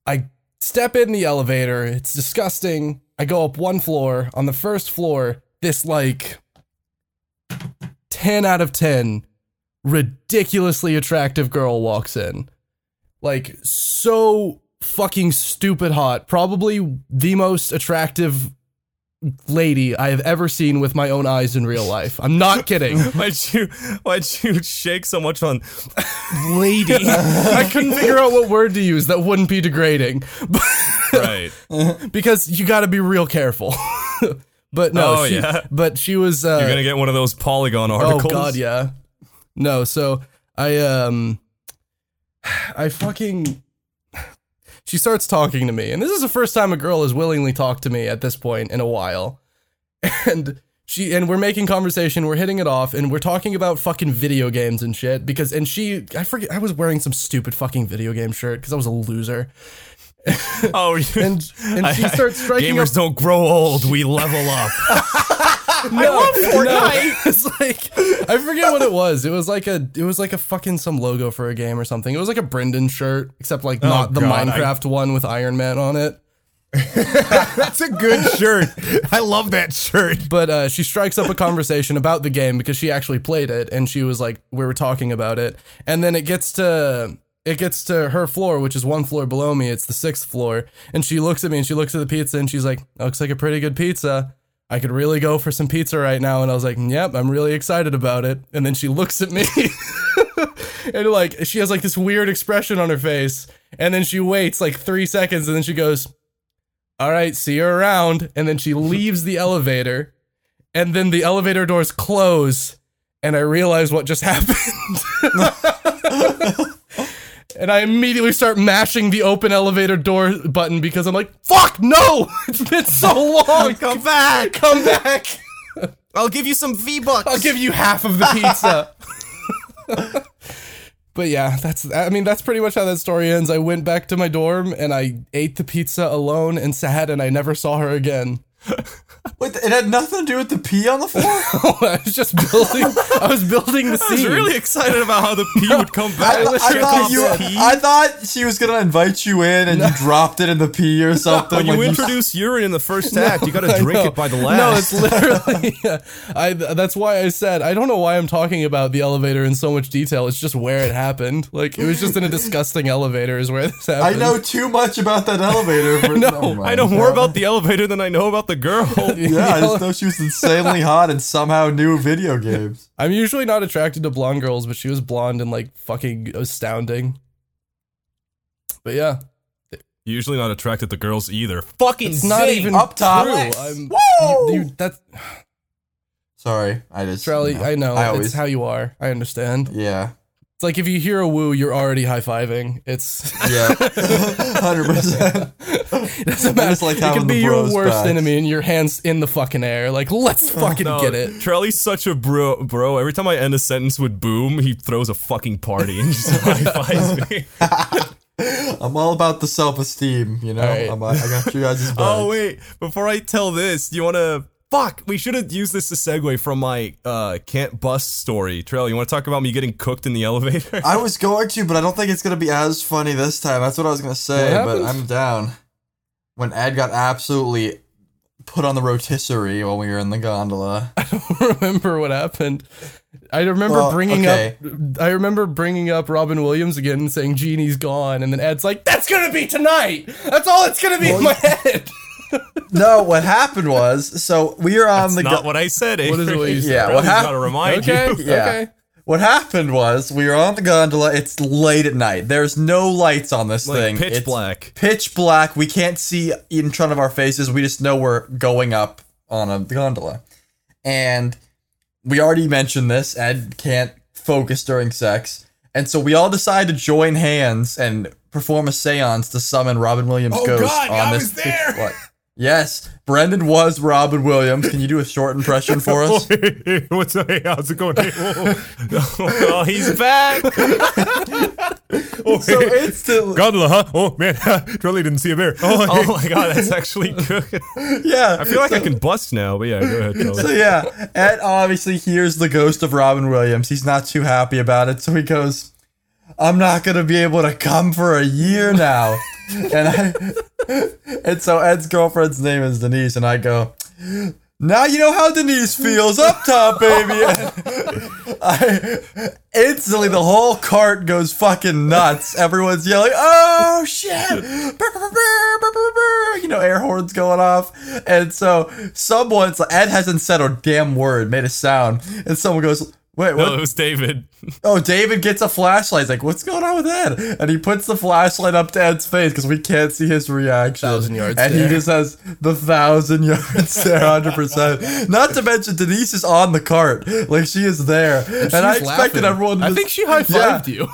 I step in the elevator. It's disgusting. I go up one floor. On the first floor, this like 10 out of 10 ridiculously attractive girl walks in. Like, so fucking stupid hot. Probably the most attractive lady I have ever seen with my own eyes in real life. I'm not kidding. Why'd you why'd you shake so much on lady? I couldn't figure out what word to use that wouldn't be degrading. right. because you got to be real careful. But no, Oh, she, yeah. but she was uh, You're gonna get one of those Polygon articles. Oh god, yeah. No, so I um I fucking she starts talking to me. And this is the first time a girl has willingly talked to me at this point in a while. And she and we're making conversation, we're hitting it off, and we're talking about fucking video games and shit. Because and she I forget I was wearing some stupid fucking video game shirt because I was a loser. Oh, And and she starts striking gamers up don't grow old. We level up. no, I love Fortnite. it's like I forget what it was. It was like a it was like a fucking some logo for a game or something. It was like a Brendan shirt, except like not the God, I- Minecraft one with Iron Man on it. That's a good shirt. I love that shirt. But uh, she strikes up a conversation about the game because she actually played it, and she was like, we were talking about it, and then it gets to it gets to her floor, which is one floor below me. It's the sixth floor, and she looks at me and she looks at the pizza and she's like, looks like a pretty good pizza. I could really go for some pizza right now, and I was like, yep, I'm really excited about it. And then she looks at me. and like she has like this weird expression on her face and then she waits like three seconds and then she goes all right see you around and then she leaves the elevator and then the elevator doors close and i realize what just happened and i immediately start mashing the open elevator door button because i'm like fuck no it's been so long come back come back I'll give you some V bucks. I'll give you half of the pizza. but yeah, that's I mean that's pretty much how that story ends. I went back to my dorm and I ate the pizza alone and sad and I never saw her again. Wait, it had nothing to do with the pee on the floor. I was just building I was building the I was really excited about how the pee would come back. I, I thought you. I thought she was gonna invite you in, and you dropped it in the pee or something. when you like introduce urine in the first act, you gotta drink it by the last. No, it's literally. I. That's why I said I don't know why I'm talking about the elevator in so much detail. It's just where it happened. Like it was just in a disgusting elevator is where this happened. I know too much about that elevator. For, know. I know more about the elevator than I know about the girl. Yeah, I just know she was insanely hot and somehow knew video games. I'm usually not attracted to blonde girls, but she was blonde and like fucking astounding. But yeah, Usually not attracted to girls either. Fucking it's not even Up top. true. I'm Woo! you, you, that's Sorry, I just. Charlie. you I know I it's always. how you are. I understand. yeah. It's like if you hear a woo, you're already high fiving. It's Yeah. Hundred percent. it doesn't matter. just like it having can be your worst back. enemy, and your hands in the fucking air. Like let's fucking No, get it. Charlie's such a bro. Bro, every time I end a sentence with "boom," he throws a fucking party and just high fives me. I'm all about the self-esteem. You know, Alright. I'm, I got you guys' back. Oh wait, before I tell this, do you want to? Fuck, we should have used this to segue from my uh can't bust story. Trail, you want to talk about me getting cooked in the elevator? I was going to, but I don't think it's gonna be as funny this time. That's what I was gonna say, but? I'm down. When Ed got absolutely put on the rotisserie while we were in the gondola. I don't remember what happened. I remember Well, bringing okay. up. I remember bringing up Robin Williams again and saying Genie's gone, and then Ed's like, "That's gonna be tonight. That's all it's gonna be in my head." no, what happened was, so we were on the Not go- what I said. What is it what you said? Yeah, what Charlie's hap- gotta remind okay, you. Yeah. okay. What happened was we were on the gondola. It's late at night. There's no lights on this Like thing. pitch It's black. Pitch black. We can't see in front of our faces. We just know we're going up on a gondola. And we already mentioned this. Ed can't focus during sex. And so we all decide to join hands and perform a seance to summon Robin Williams' Oh, ghost God, on I this was pitch black- Yes, Brendan was Robin Williams. Can you do a short impression for us? What's up? Hey, how's it going? Hey, oh, oh, he's back. so instantly, Gondola, huh? Oh man, Charlie didn't see a bear. Oh, Oh my god, that's actually good. yeah. I feel like I can bust now, but yeah, go ahead. Charlie. So yeah, Ed obviously hears the ghost of Robin Williams. He's not too happy about it, so he goes, "I'm not gonna be able to come for a year now." and I, and so Ed's girlfriend's name is Denise, and I go, "Now you know how Denise feels up top, baby." I instantly the whole cart goes fucking nuts. Everyone's yelling, "Oh shit!" You know, air horns going off, and so someone's Ed hasn't said a damn word, made a sound, and someone goes. Wait, what? No, it was David. Oh, David gets a flashlight. He's like, "What's going on with Ed?" And he puts the flashlight up to Ed's face because we can't see his reaction. Thousand yard and stare. he just has the thousand yard stare, hundred percent. Not to mention Denise is on the cart, like she is there, and, I expected laughing. everyone. To I think she high fived you.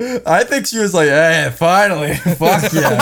I think she was like, "Hey, finally, fuck yeah!"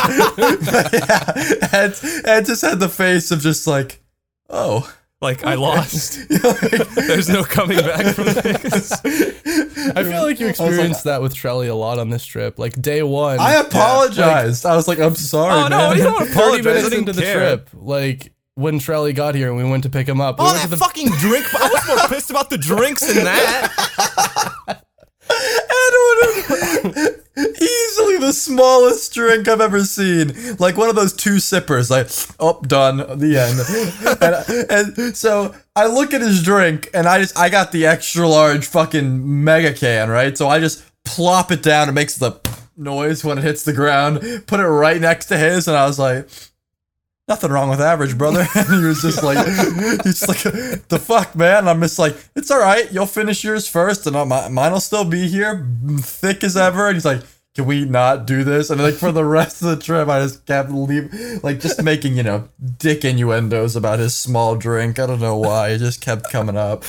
yeah. Ed, Ed just had the face of just like, "Oh." Like I lost. There's no coming back from this. I feel like you experienced that with Trelly a lot on this trip. Like day one, I apologized. I was like, "I'm sorry." Oh no, man. you don't 30 apologize. I minutes didn't into the care. trip, like when Trelly got here and we went to pick him up. we Oh, went that to the fucking drink! I was more pissed about the drinks than that. Edward, easily the smallest drink I've ever seen. Like one of those two sippers, like, oh, done, the end. and, and so I look at his drink, and I just, I got the extra large fucking mega can, right? So I just plop it down. It makes the noise when it hits the ground. Put it right next to his, and I was like. Nothing wrong with average, brother. And he was just like, he's like, the fuck, man. And I'm just like, it's all right. You'll finish yours first, and mine will still be here, thick as ever. And he's like, can we not do this? And like for the rest of the trip, I just kept leave, like just making you know dick innuendos about his small drink. I don't know why. It just kept coming up.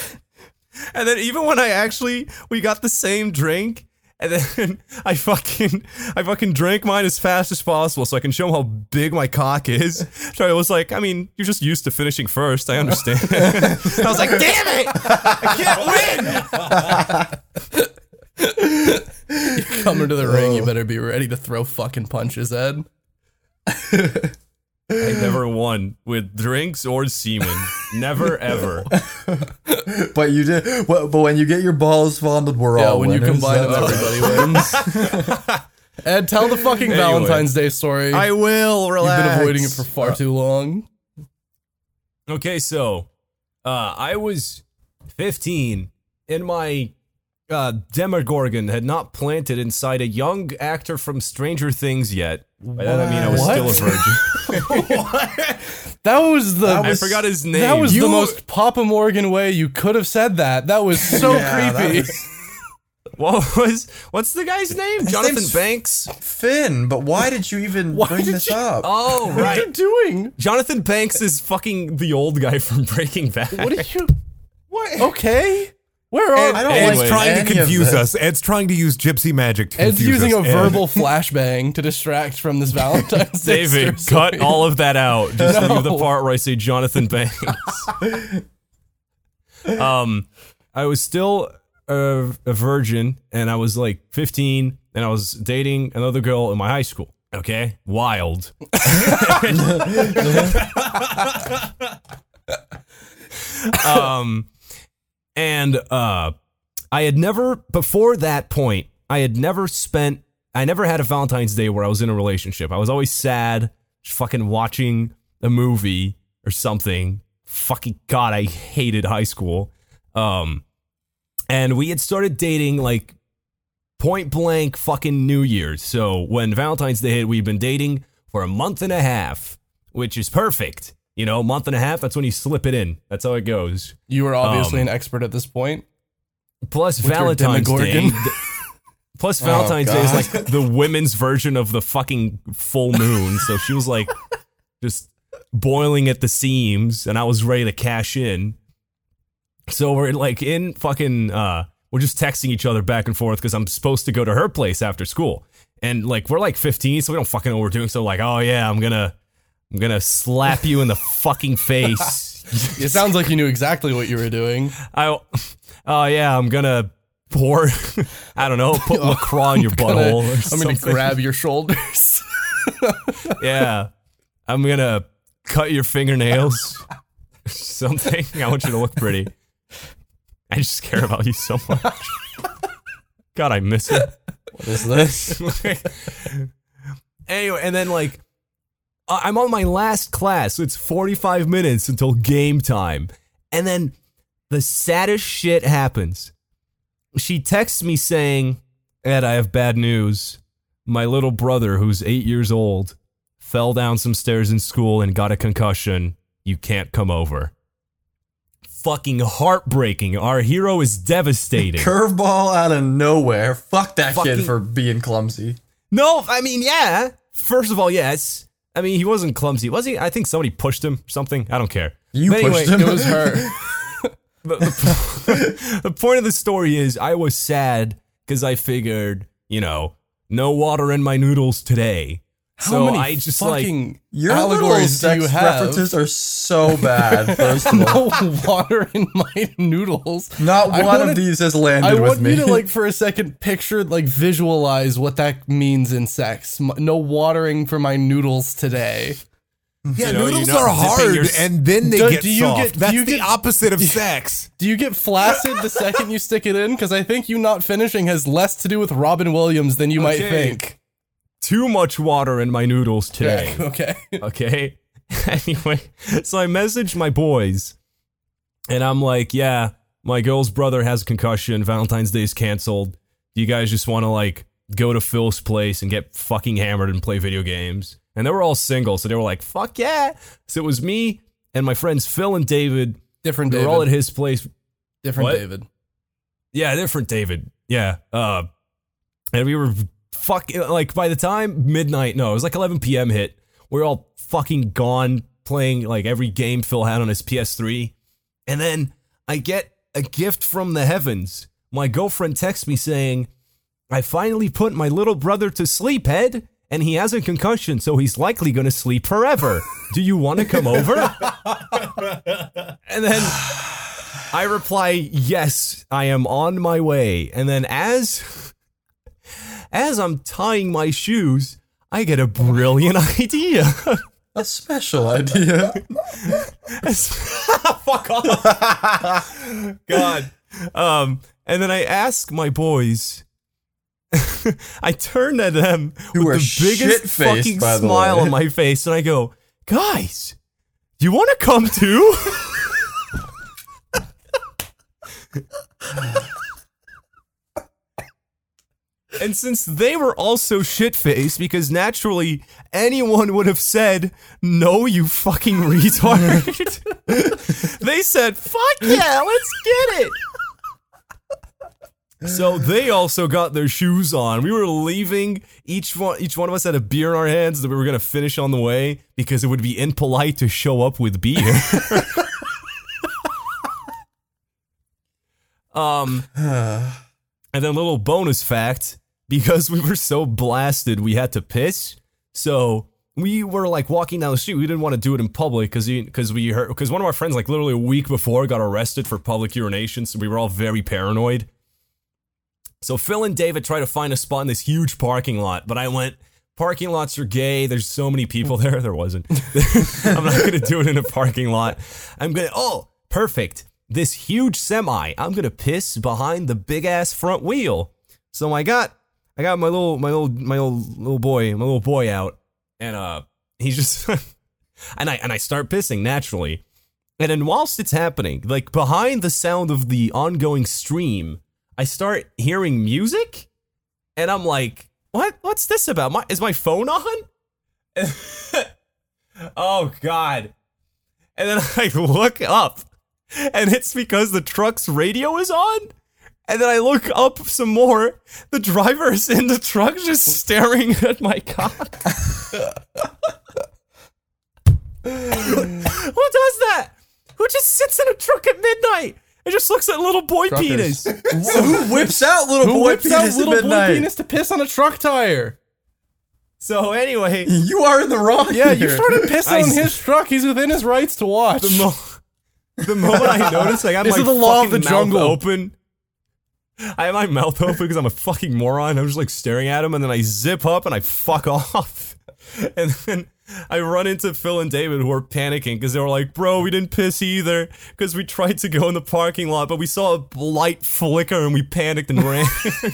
And then even when I actually we got the same drink, and then I fucking I fucking drank mine as fast as possible so I can show him how big my cock is. Charlie was like, I mean, you're just used to finishing first. I understand. I was like, damn it, I can't win. You come into the ring, you oh. better be ready to throw fucking punches, Ed. I never won with drinks or semen. Never ever. But you did. But, but when you get your balls fondled, we're Yeah, all when you combine them, everybody wins. Ed, tell the fucking Valentine's Day story. I will Relax. You've been avoiding it for far too long. Okay, so uh, I was 15 in my uh, Demogorgon had not planted inside a young actor from Stranger Things yet. By that I mean I was What? still a virgin. That was the. I forgot his name. That was You- the most Papa Morgan way you could have said that. That was so Yeah, that creepy. was- What was what's the guy's name? Jonathan name's- Banks. Finn, but why did you even bring did this you- up? Oh What are you right, doing? Jonathan Banks is fucking the old guy from Breaking Bad. What are you? What? Okay. Where are? I don't Ed's like trying to confuse us. Ed's trying to use gypsy magic to Ed's confuse using a. Ed. verbal flashbang to distract from this Valentine's Day. David, story. cut all of that out. Just leave the part where I say Jonathan Banks. um, I was still a, a virgin, and I was like 15, and I was dating another girl in my high school. Okay, wild. um, and uh, I had never before that point. I had never spent. I never had a Valentine's Day where I was in a relationship. I was always sad, just fucking watching a movie or something. Fucking god, I hated high school. Um, and we had started dating like point blank fucking New Year's. So when Valentine's Day hit, we've been dating for a month and a half, which is perfect. You know, month and a half. That's when you slip it in. That's how it goes. You are obviously Um, an expert at this point. Plus Valentine's Day. Plus Valentine's Day is like the women's version of the fucking full moon. So she was like just boiling at the seams, and I was ready to cash in. So we're like in fucking uh we're just texting each other back and forth because I'm supposed to go to her place after school. And like we're like 15, so we don't fucking know what we're doing. So like, oh yeah, I'm gonna I'm gonna slap you in the fucking face. It sounds like you knew exactly what you were doing. I, oh yeah, I'm gonna pour. I don't know, put Lacroix in your Gonna- butthole. Or I'm something. gonna grab your shoulders. Yeah, I'm gonna cut your fingernails. something. I want you to look pretty. I just care about you so much. God, I miss it. What is this? anyway, and then like I'm on my last class, so it's 45 minutes until game time. And then the saddest shit happens. she texts me saying, Ed, I have bad news. My little brother, who's eight years old, fell down some stairs in school and got a concussion. You can't come over. Fucking heartbreaking. Our hero is devastated. Curveball out of nowhere. Fuck that Fucking- kid for being clumsy. No, I mean, yeah. First of all, yes. I mean, he wasn't clumsy, was he? I think somebody pushed him, or something. I don't care. You But pushed anyway, him. It was her. the, the point of the story is I was sad because I figured, you know, no water in my noodles today. How so many I just like fucking Your allegories do sex you have? references are so bad. First of all, no water in my noodles. not one wanna- of these has landed I with want me. you to like for a second picture, like visualize what that means in sex. No watering for my noodles today. Yeah, You know, noodles you're are hard, your and then they Do- get do you soft. get- That's you the get- opposite of sex. Do you get flaccid the second you stick it in? Because I think you not finishing has less to do with Robin Williams than you might think. Too much water in my noodles today. Okay. okay. anyway, so I messaged my boys, and I'm like, "Yeah, my girl's brother has a concussion. Valentine's Day's canceled. Do you guys just want to like go to Phil's place and get fucking hammered and play video games?" And they were all single, so they were like, "Fuck yeah!" So it was me and my friends Phil and David. Different David. were all at his place. Different What? David. Yeah, different David. Yeah. Uh, and we were fucking like by the time midnight, no, it was like 11 p.m. hit. we are all fucking gone playing like every game Phil had on his PS3. And then I get a gift from the heavens. My girlfriend texts me saying, I finally put my little brother to sleep, Ed, and he has a concussion, so he's likely going to sleep forever. Do you want to come over? and then I reply, "Yes, I am on my way." And then as as I'm tying my shoes, I get a brilliant idea. a special idea. Fuck off. God. Um and then I ask my boys I turn to them Who with the biggest fucking the smile way. on my face and I go, "Guys, do you want to come too?" And since they were also shit faced, because naturally anyone would have said, No, you fucking retard. they said, Fuck yeah, let's get it. So they also got their shoes on. We were leaving. Each one, each one of us had a beer in our hands that we were gonna finish on the way because it would be impolite to show up with beer. um, and then a little bonus fact, because we were so blasted, we had to piss. So we were like walking down the street. We didn't want to do it in public because because we heard because one of our friends like literally a week before got arrested for public urination. So we were all very paranoid. So Phil and David try to find a spot in this huge parking lot, but I went. Parking lots are gay. There's so many people there. There wasn't. I'm not gonna do it in a parking lot. I'm gonna. Oh, perfect. This huge semi. I'm gonna piss behind the big ass front wheel. So I got I got my little my little my little little boy my little boy out, and uh he's just and I and I start pissing naturally, and then whilst it's happening, like behind the sound of the ongoing stream, I start hearing music, and I'm like, what what's this about? My is my phone on? oh God! And then I look up, and it's because the truck's radio is on. And then I look up some more. The driver is in the truck just staring at my cock. Who does that? Who just sits in a truck at midnight and just looks at little boy Truckers. penis? Who whips out little Who boy whips penis out at little boy midnight? penis to piss on a truck tire? So anyway, You are in the wrong. Yeah, you here. started pissing I on s- his truck. He's within his rights to watch. the, mo- the moment I noticed, I got This my is the law of fucking the mouth jungle. open. I have my mouth open because I'm a fucking moron. I'm just like staring at him, and then I zip up and I fuck off. And then I run into Phil and David who are panicking because they were like, "Bro, we didn't piss either because we tried to go in the parking lot, but we saw a light flicker and we panicked and ran."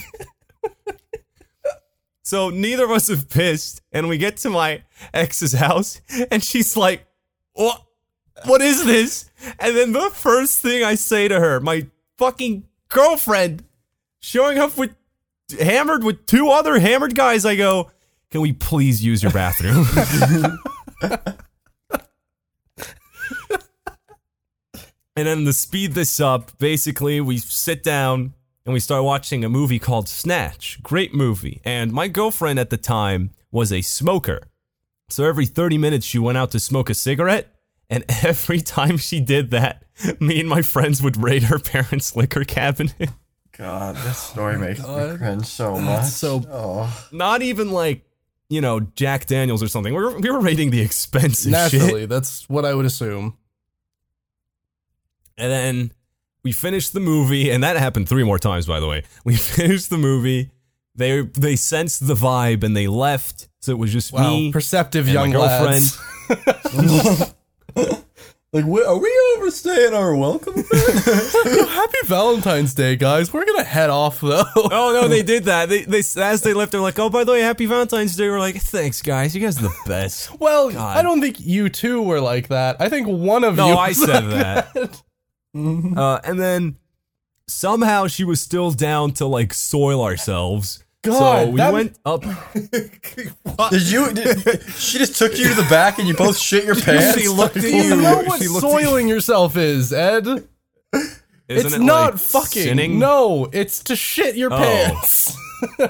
so neither of us have pissed, and we get to my ex's house, and she's like, "What? What is this?" And then the first thing I say to her, my fucking girlfriend, showing up with hammered with two other hammered guys. I go, can we please use your bathroom? and then to speed this up, basically we sit down and we start watching a movie called Snatch. Great movie. And my girlfriend at the time was a smoker. So every 30 minutes she went out to smoke a cigarette. And every time she did that, me and my friends would raid her parents' liquor cabinet. God, this oh story makes me cringe so much. so- oh. Not even like, you know, Jack Daniels or something. We were, we were raiding the expensive shit. Naturally, that's what I would assume. And then we finished the movie, and that happened three more times, by the way. We finished the movie. They they sensed the vibe and they left. So it was just Wow, me perceptive and young my girlfriend. Like, wh- are we overstaying our welcome? Happy Valentine's Day, guys. We're gonna head off though. Oh no, they did that. They they as they left, they're like, "Oh, by the way, Happy Valentine's Day." We're like, "Thanks, guys. You guys are the best." well, God. I don't think you two were like that. I think one of No, you. No, I said like that. Uh, and then somehow she was still down to like soil ourselves. So God, we that- went up. did you? Did, she just took you to the back and you both shit your pants. She looked at You you. know what she looked at soiling yourself is, Ed? Isn't it's it not like fucking. sinning? No, it's to shit your oh. pants.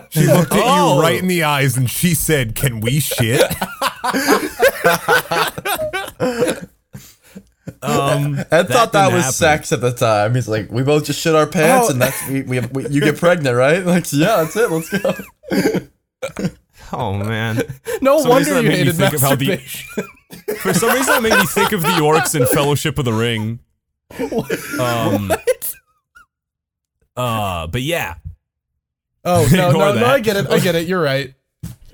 She looked at Oh. you right in the eyes and she said, Can we shit? Um, Ed thought that was happen. sex at the time. He's like, we both just shit our pants, Oh. and that's we, we, we you get pregnant, right? Like, yeah, that's it. Let's go. Oh man. No Some wonder you me hated think of how the-. For some reason, that made me think of the orcs in Fellowship of the Ring. Um. Uh, but yeah. Oh no, no, no! I get it. I get it. You're right.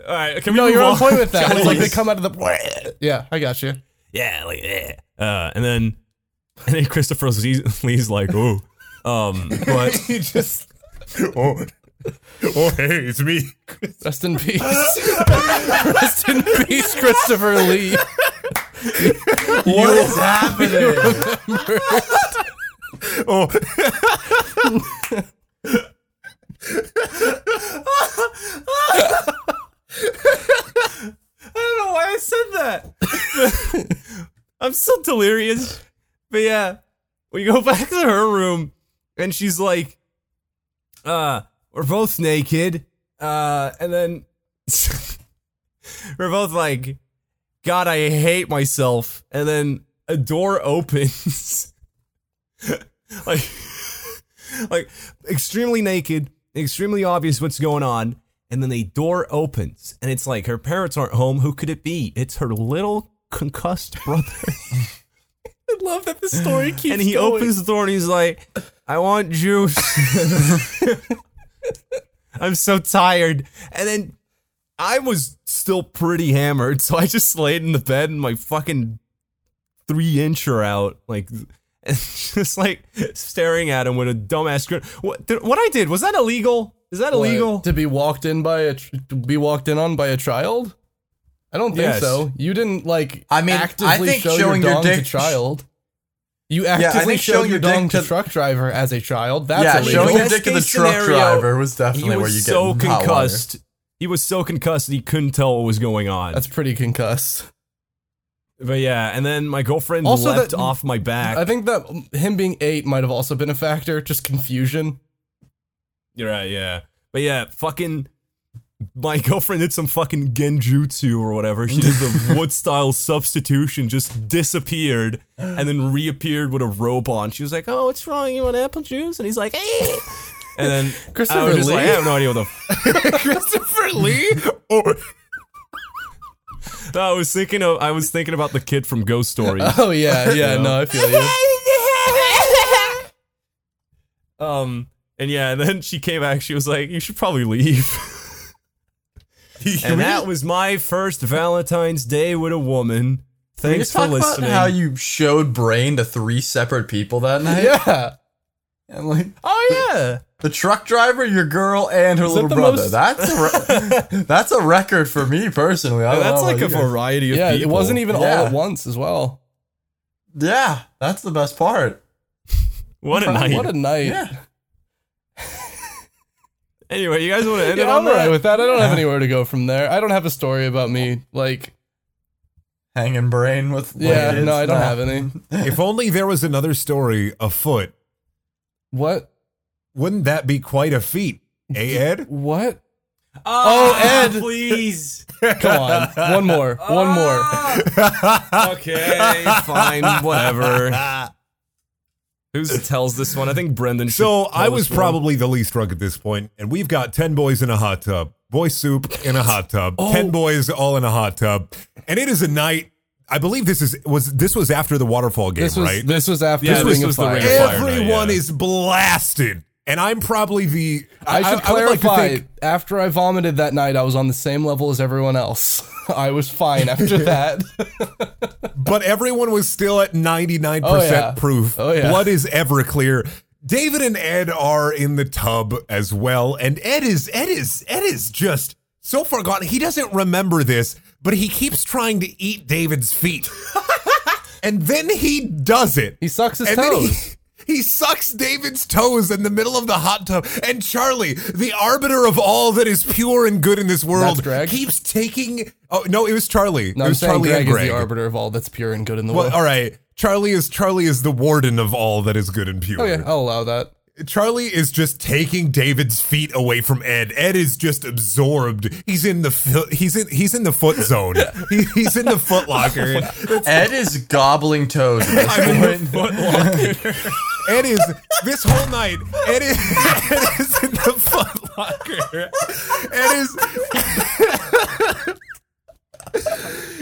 All right, can we No, you're on on? point with that. It's like they come out of the. Yeah, I got you. yeah, like yeah. Uh, and then and then Christopher Lee- Lee's like, oh, um, but he just, oh, oh, hey, it's me. Rest in peace. Rest in peace, Christopher Lee. What is happening? Oh, I don't know why I said that. I'm still delirious. But yeah, we go back to her room and she's like, uh, we're both naked. Uh, and then we're both like, God, I hate myself. And then a door opens. like, like extremely naked, extremely obvious what's going on. And then the door opens, and it's like her parents aren't home. Who could it be? It's her little concussed brother. I love that the story keeps and he going. opens the door and he's like, I want juice. I'm so tired. And then I was still pretty hammered, so I just laid in the bed and my fucking three incher out, like, and just like staring at him with a dumbass grin. What, did, what I did, was that illegal? Is that What, illegal? to be walked in by a to be walked in on by a child. I don't think Yes. so. You didn't like. I mean, I actively think show showing your your dong to dick- child. You actively think showed showing your your dick dong to to- truck driver as a child. That's yeah, illegal. showing your Best dick to the case truck scenario, driver was He definitely where you was get so hot water. concussed. He was so concussed that he couldn't tell what was going on. That's pretty concussed. But yeah, and then my girlfriend Also leapt that- off my back. I think that him being eight might have also been a factor. Just confusion. You're right, yeah. But yeah, fucking my girlfriend did some fucking genjutsu or whatever. She did the wood style substitution, just disappeared and then reappeared with a robe on. She was like, "Oh, what's wrong? You want apple juice?" And he's like, "Eh." And then I Christopher was just like, I have no idea what the. F- Christopher Lee? Oh, I was thinking of. I was thinking about the kid from Ghost Stories. Oh yeah, yeah. Yeah. No, I feel you. Um, and yeah, and then she came back. She was like, "You should probably leave." and that was my first Valentine's Day with a woman. Can we Thanks just talk for listening. about how you showed brain to three separate people that night? Yeah. And like oh yeah, the truck driver, your girl, and her that little the brother. most- That's a re- that's a record for me personally. I that's like a you variety of Yeah, people. it wasn't even all at once as well. Yeah, that's the best part. What a night! What a night. Yeah. Anyway, you guys want to end it on I'm that? alright with that. I don't have anywhere to go from there. I don't have a story about me. Like, Hanging brain with yeah, kids? no, I don't have any. If only there was another story afoot. What? Wouldn't that be quite a feat? Eh, Ed? What? Oh, Ed. please. Come on, one more, one more. okay, fine, whatever. Who tells this one? I think Brendan. should So tell I was this one. probably the least drunk at this point, and we've got 10 boys in a hot tub. Boy soup in a hot tub. Oh. 10 boys all in a hot tub. And it is a night. I believe this is was this was after the waterfall game, This was right? this was after Yeah, the this Ring of was the Fire. Ring of Fire. Everyone yeah. is blasted. And I'm probably the I should I would like to clarify. think- after I vomited that night, I was on the same level as everyone else. I was fine after that. but everyone was still at 99% Oh, yeah. proof. Oh, yeah. Blood is Everclear. David and Ed are in the tub as well, and Ed is Ed is Ed is just so far gone. He doesn't remember this, but he keeps trying to eat David's feet. and then he does it. He sucks his and toes. He sucks David's toes in the middle of the hot tub. And Charlie, the arbiter of all that is pure and good in this world, Greg? keeps taking. Oh no, it was Charlie. No, it I'm was Charlie Greg and is the arbiter of all that's pure and good in the well, world. all right. Charlie is Charlie is the warden of all that is good and pure. Oh yeah, I'll allow that. Charlie is just taking David's feet away from Ed. Ed is just absorbed. He's in the fil- he's in he's in the foot zone. He, he's in the foot locker. Ed is gobbling toes at this point. Ed is this whole night. Ed is, Ed is in the foot locker. Ed is.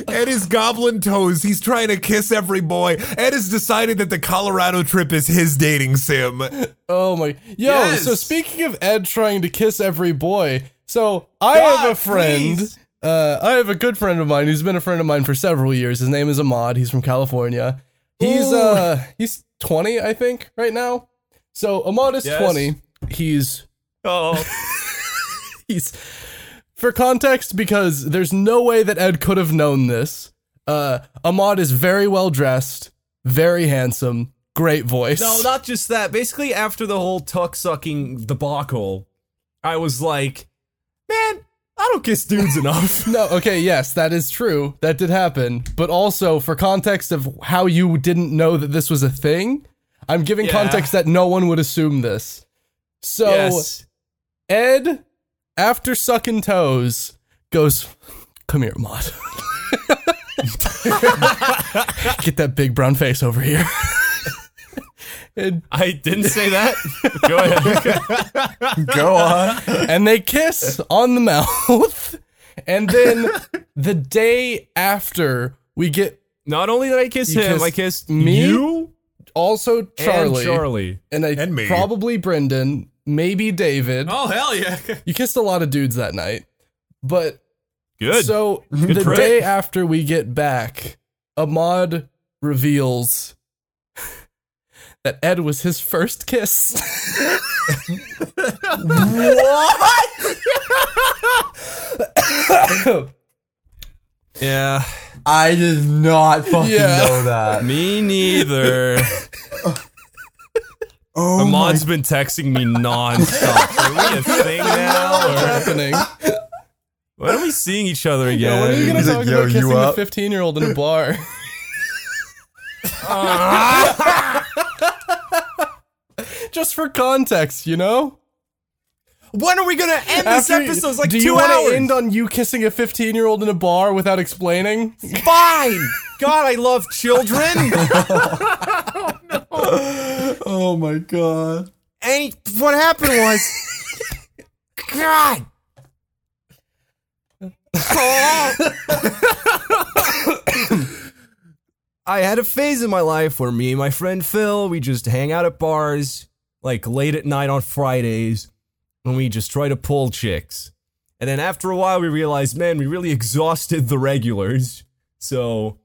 Ed is goblin toes. He's trying to kiss every boy. Ed has decided that the Colorado trip is his dating sim. Oh my, yo! Yes. So speaking of Ed trying to kiss every boy, so I God, have a friend. please. Uh, I have a good friend of mine who's been a friend of mine for several years. His name is Ahmad. He's from California. He's uh he's 20, I think, right now. So Ahmad is Yes. 20. He's Oh, he's for context because there's no way that Ed could have known this. Uh Ahmad is very well dressed, very handsome, great voice. no, not just that. Basically, after the whole tuck sucking debacle, I was like, man, I don't kiss dudes enough. No, okay, yes, that is true. That did happen. But also, for context of how you didn't know that this was a thing, I'm giving Yeah. context that no one would assume this. So, yes. Ed, after sucking toes, goes, Come here, Mod. Get that big brown face over here. and, I didn't say that. Go ahead. Go on. and they kiss on the mouth. And then the day after, we get Not only did I kiss him, kissed I kissed me? you also Charlie. and Charlie. and I And me. probably Brendan, maybe David. Oh hell yeah! You kissed a lot of dudes that night. But Good. so Good the trick. day after we get back, Ahmad reveals that Ed was his first kiss. What? yeah, I did not fucking Yeah. know that. me neither. Oh Ahmad's been texting me nonstop. Are we a thing now? What's happening? when are we seeing each other again? Yo, when are you gonna He's like, talk "Yo, about you kissing a up?" 15 year old in a bar? Just for context, you know? when are we gonna end this After- episode? It's like do two you wanna hours. end on you kissing a 15 year old in a bar without explaining? Fine. God, I love children. Oh, oh my god. and what happened was, God. I had a phase in my life where me and my friend Phil, we just hang out at bars, like late at night on Fridays, when we just try to pull chicks. And then after a while, we realized, man, we really exhausted the regulars. So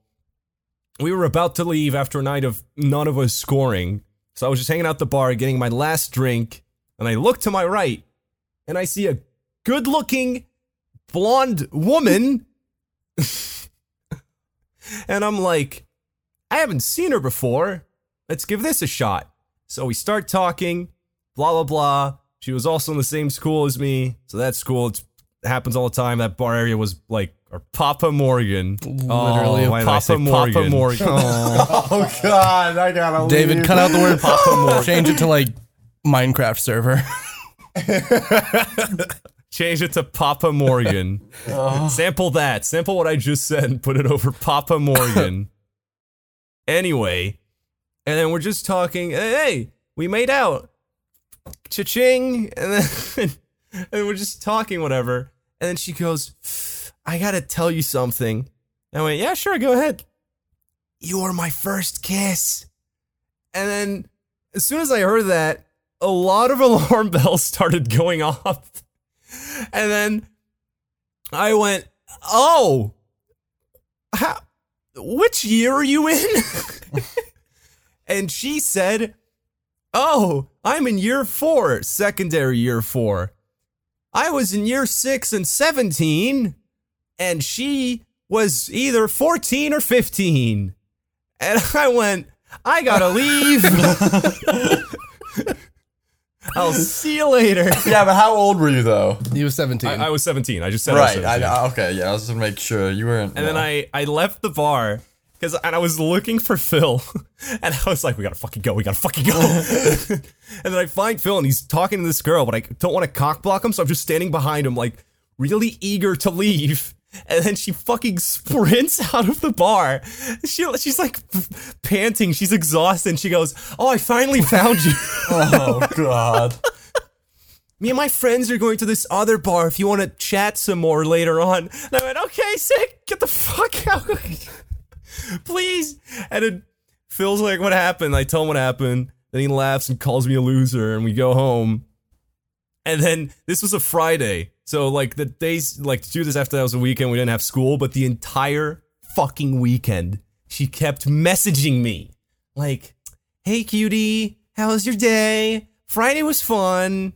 we were about to leave after a night of none of us scoring. So I was just hanging out the bar, getting my last drink, and I look to my right, and I see a good looking blonde woman. and I'm like, I haven't seen her before. Let's give this a shot. So we start talking, blah, blah, blah. She was also in the same school as me, so that's cool. It's, it happens all the time. That bar area was like, or Papa Morgan. Literally oh, a why did I Papa say Morgan. Papa Morgan. Oh God, I gotta David, leave. cut out the word Papa more. Change it to like Minecraft server. Change it to Papa Morgan. Oh. Sample that. Sample what I just said and put it over Papa Morgan. anyway, and then we're just talking. Hey, we made out. Cha-ching. And then and we're just talking, whatever. And then she goes, I gotta tell you something. I went, yeah, sure, go ahead. You were my first kiss. And then as soon as I heard that, a lot of alarm bells started going off. And then I went, "Oh, how, which year are you in?" and she said, "Oh, I'm in year four, secondary year four. I was in year six and 17, and she was either 14 or 15." And I went, "I gotta leave." I'll see you later. Yeah, but how old were you though? He was 17. I, I was 17. I just said I was Right. 17. I, I- okay. Yeah. I was just to make sure you weren't. And then I, I left the bar because and I was looking for Phil, and I was like, we gotta fucking go, we gotta fucking go. and then I find Phil, and he's talking to this girl, but I don't want to cock block him, so I'm just standing behind him, like really eager to leave. And then she fucking sprints out of the bar. She, she's like panting. She's exhausted. And she goes, "Oh, I finally found you." oh God. me and my friends are going to this other bar if you want to chat some more later on. And I went, okay, sick, get the fuck out. Please. And it, Phil's like, what happened? I tell him what happened. Then he laughs and calls me a loser, and we go home. And then this was a Friday. So, like, the days, like, to do this after that was a weekend, we didn't have school, but the entire fucking weekend, she kept messaging me. Like, hey, cutie, how was your day? Friday was fun.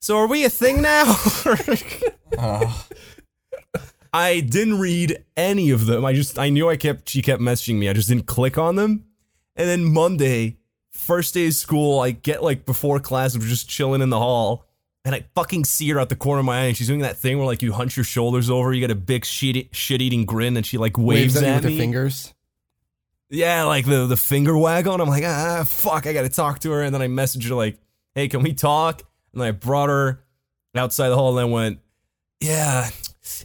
So are we a thing now? I didn't read any of them. I just I knew I kept she kept messaging me. I just didn't click on them. And then Monday, first day of school, I get like before class, I'm just chilling in the hall, and I fucking see her out the corner of my eye, and she's doing that thing where like you hunch your shoulders over, you get a big shit shit eating grin, and she like waves, Waves at at with her me. fingers. Yeah, like the the finger wag on. I'm like, ah, fuck, I gotta talk to her. And then I message her like, hey, can we talk? And I brought her outside the hall and I went, yeah,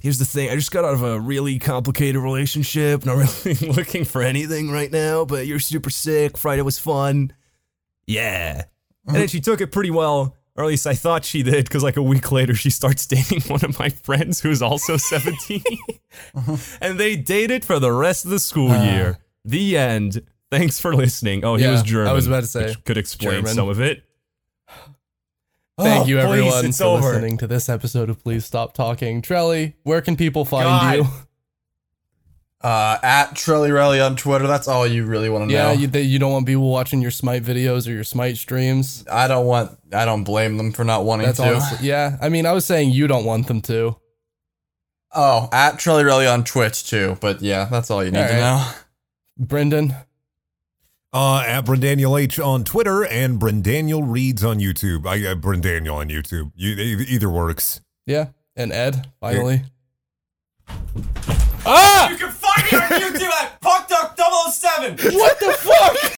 here's the thing. I just got out of a really complicated relationship. Not really looking for anything right now, but you're super sick. Friday was fun. Yeah. And then she took it pretty well. Or at least I thought she did, because like a week later, she starts dating one of my friends who's also 17. Uh-huh. and they dated for the rest of the school ah. year. The end. Thanks for listening. Oh, he Yeah, was German. I was about to say, which could explain German. some of it. Thank Oh, you, please, everyone, it's for over. listening to this episode of Please Stop Talking. Trelly, where can people find God. you? Uh, at Trellyrelli on Twitter. That's all you really want to Yeah, know. Yeah, you, you don't want people watching your Smite videos or your Smite streams. I don't want. I don't blame them for not wanting That's to. honestly, yeah. I mean, I was saying you don't want them to. Oh, at Trellyrelli on Twitch too. But yeah, that's all you need All to know. Brendan, Uh, at Brendaniel H on Twitter and Brendaniel Reads on YouTube. I uh, Brendaniel on YouTube. You, either works. yeah, and Ed, finally. Ah! You can find me on YouTube at PuckDuck007. What the fuck?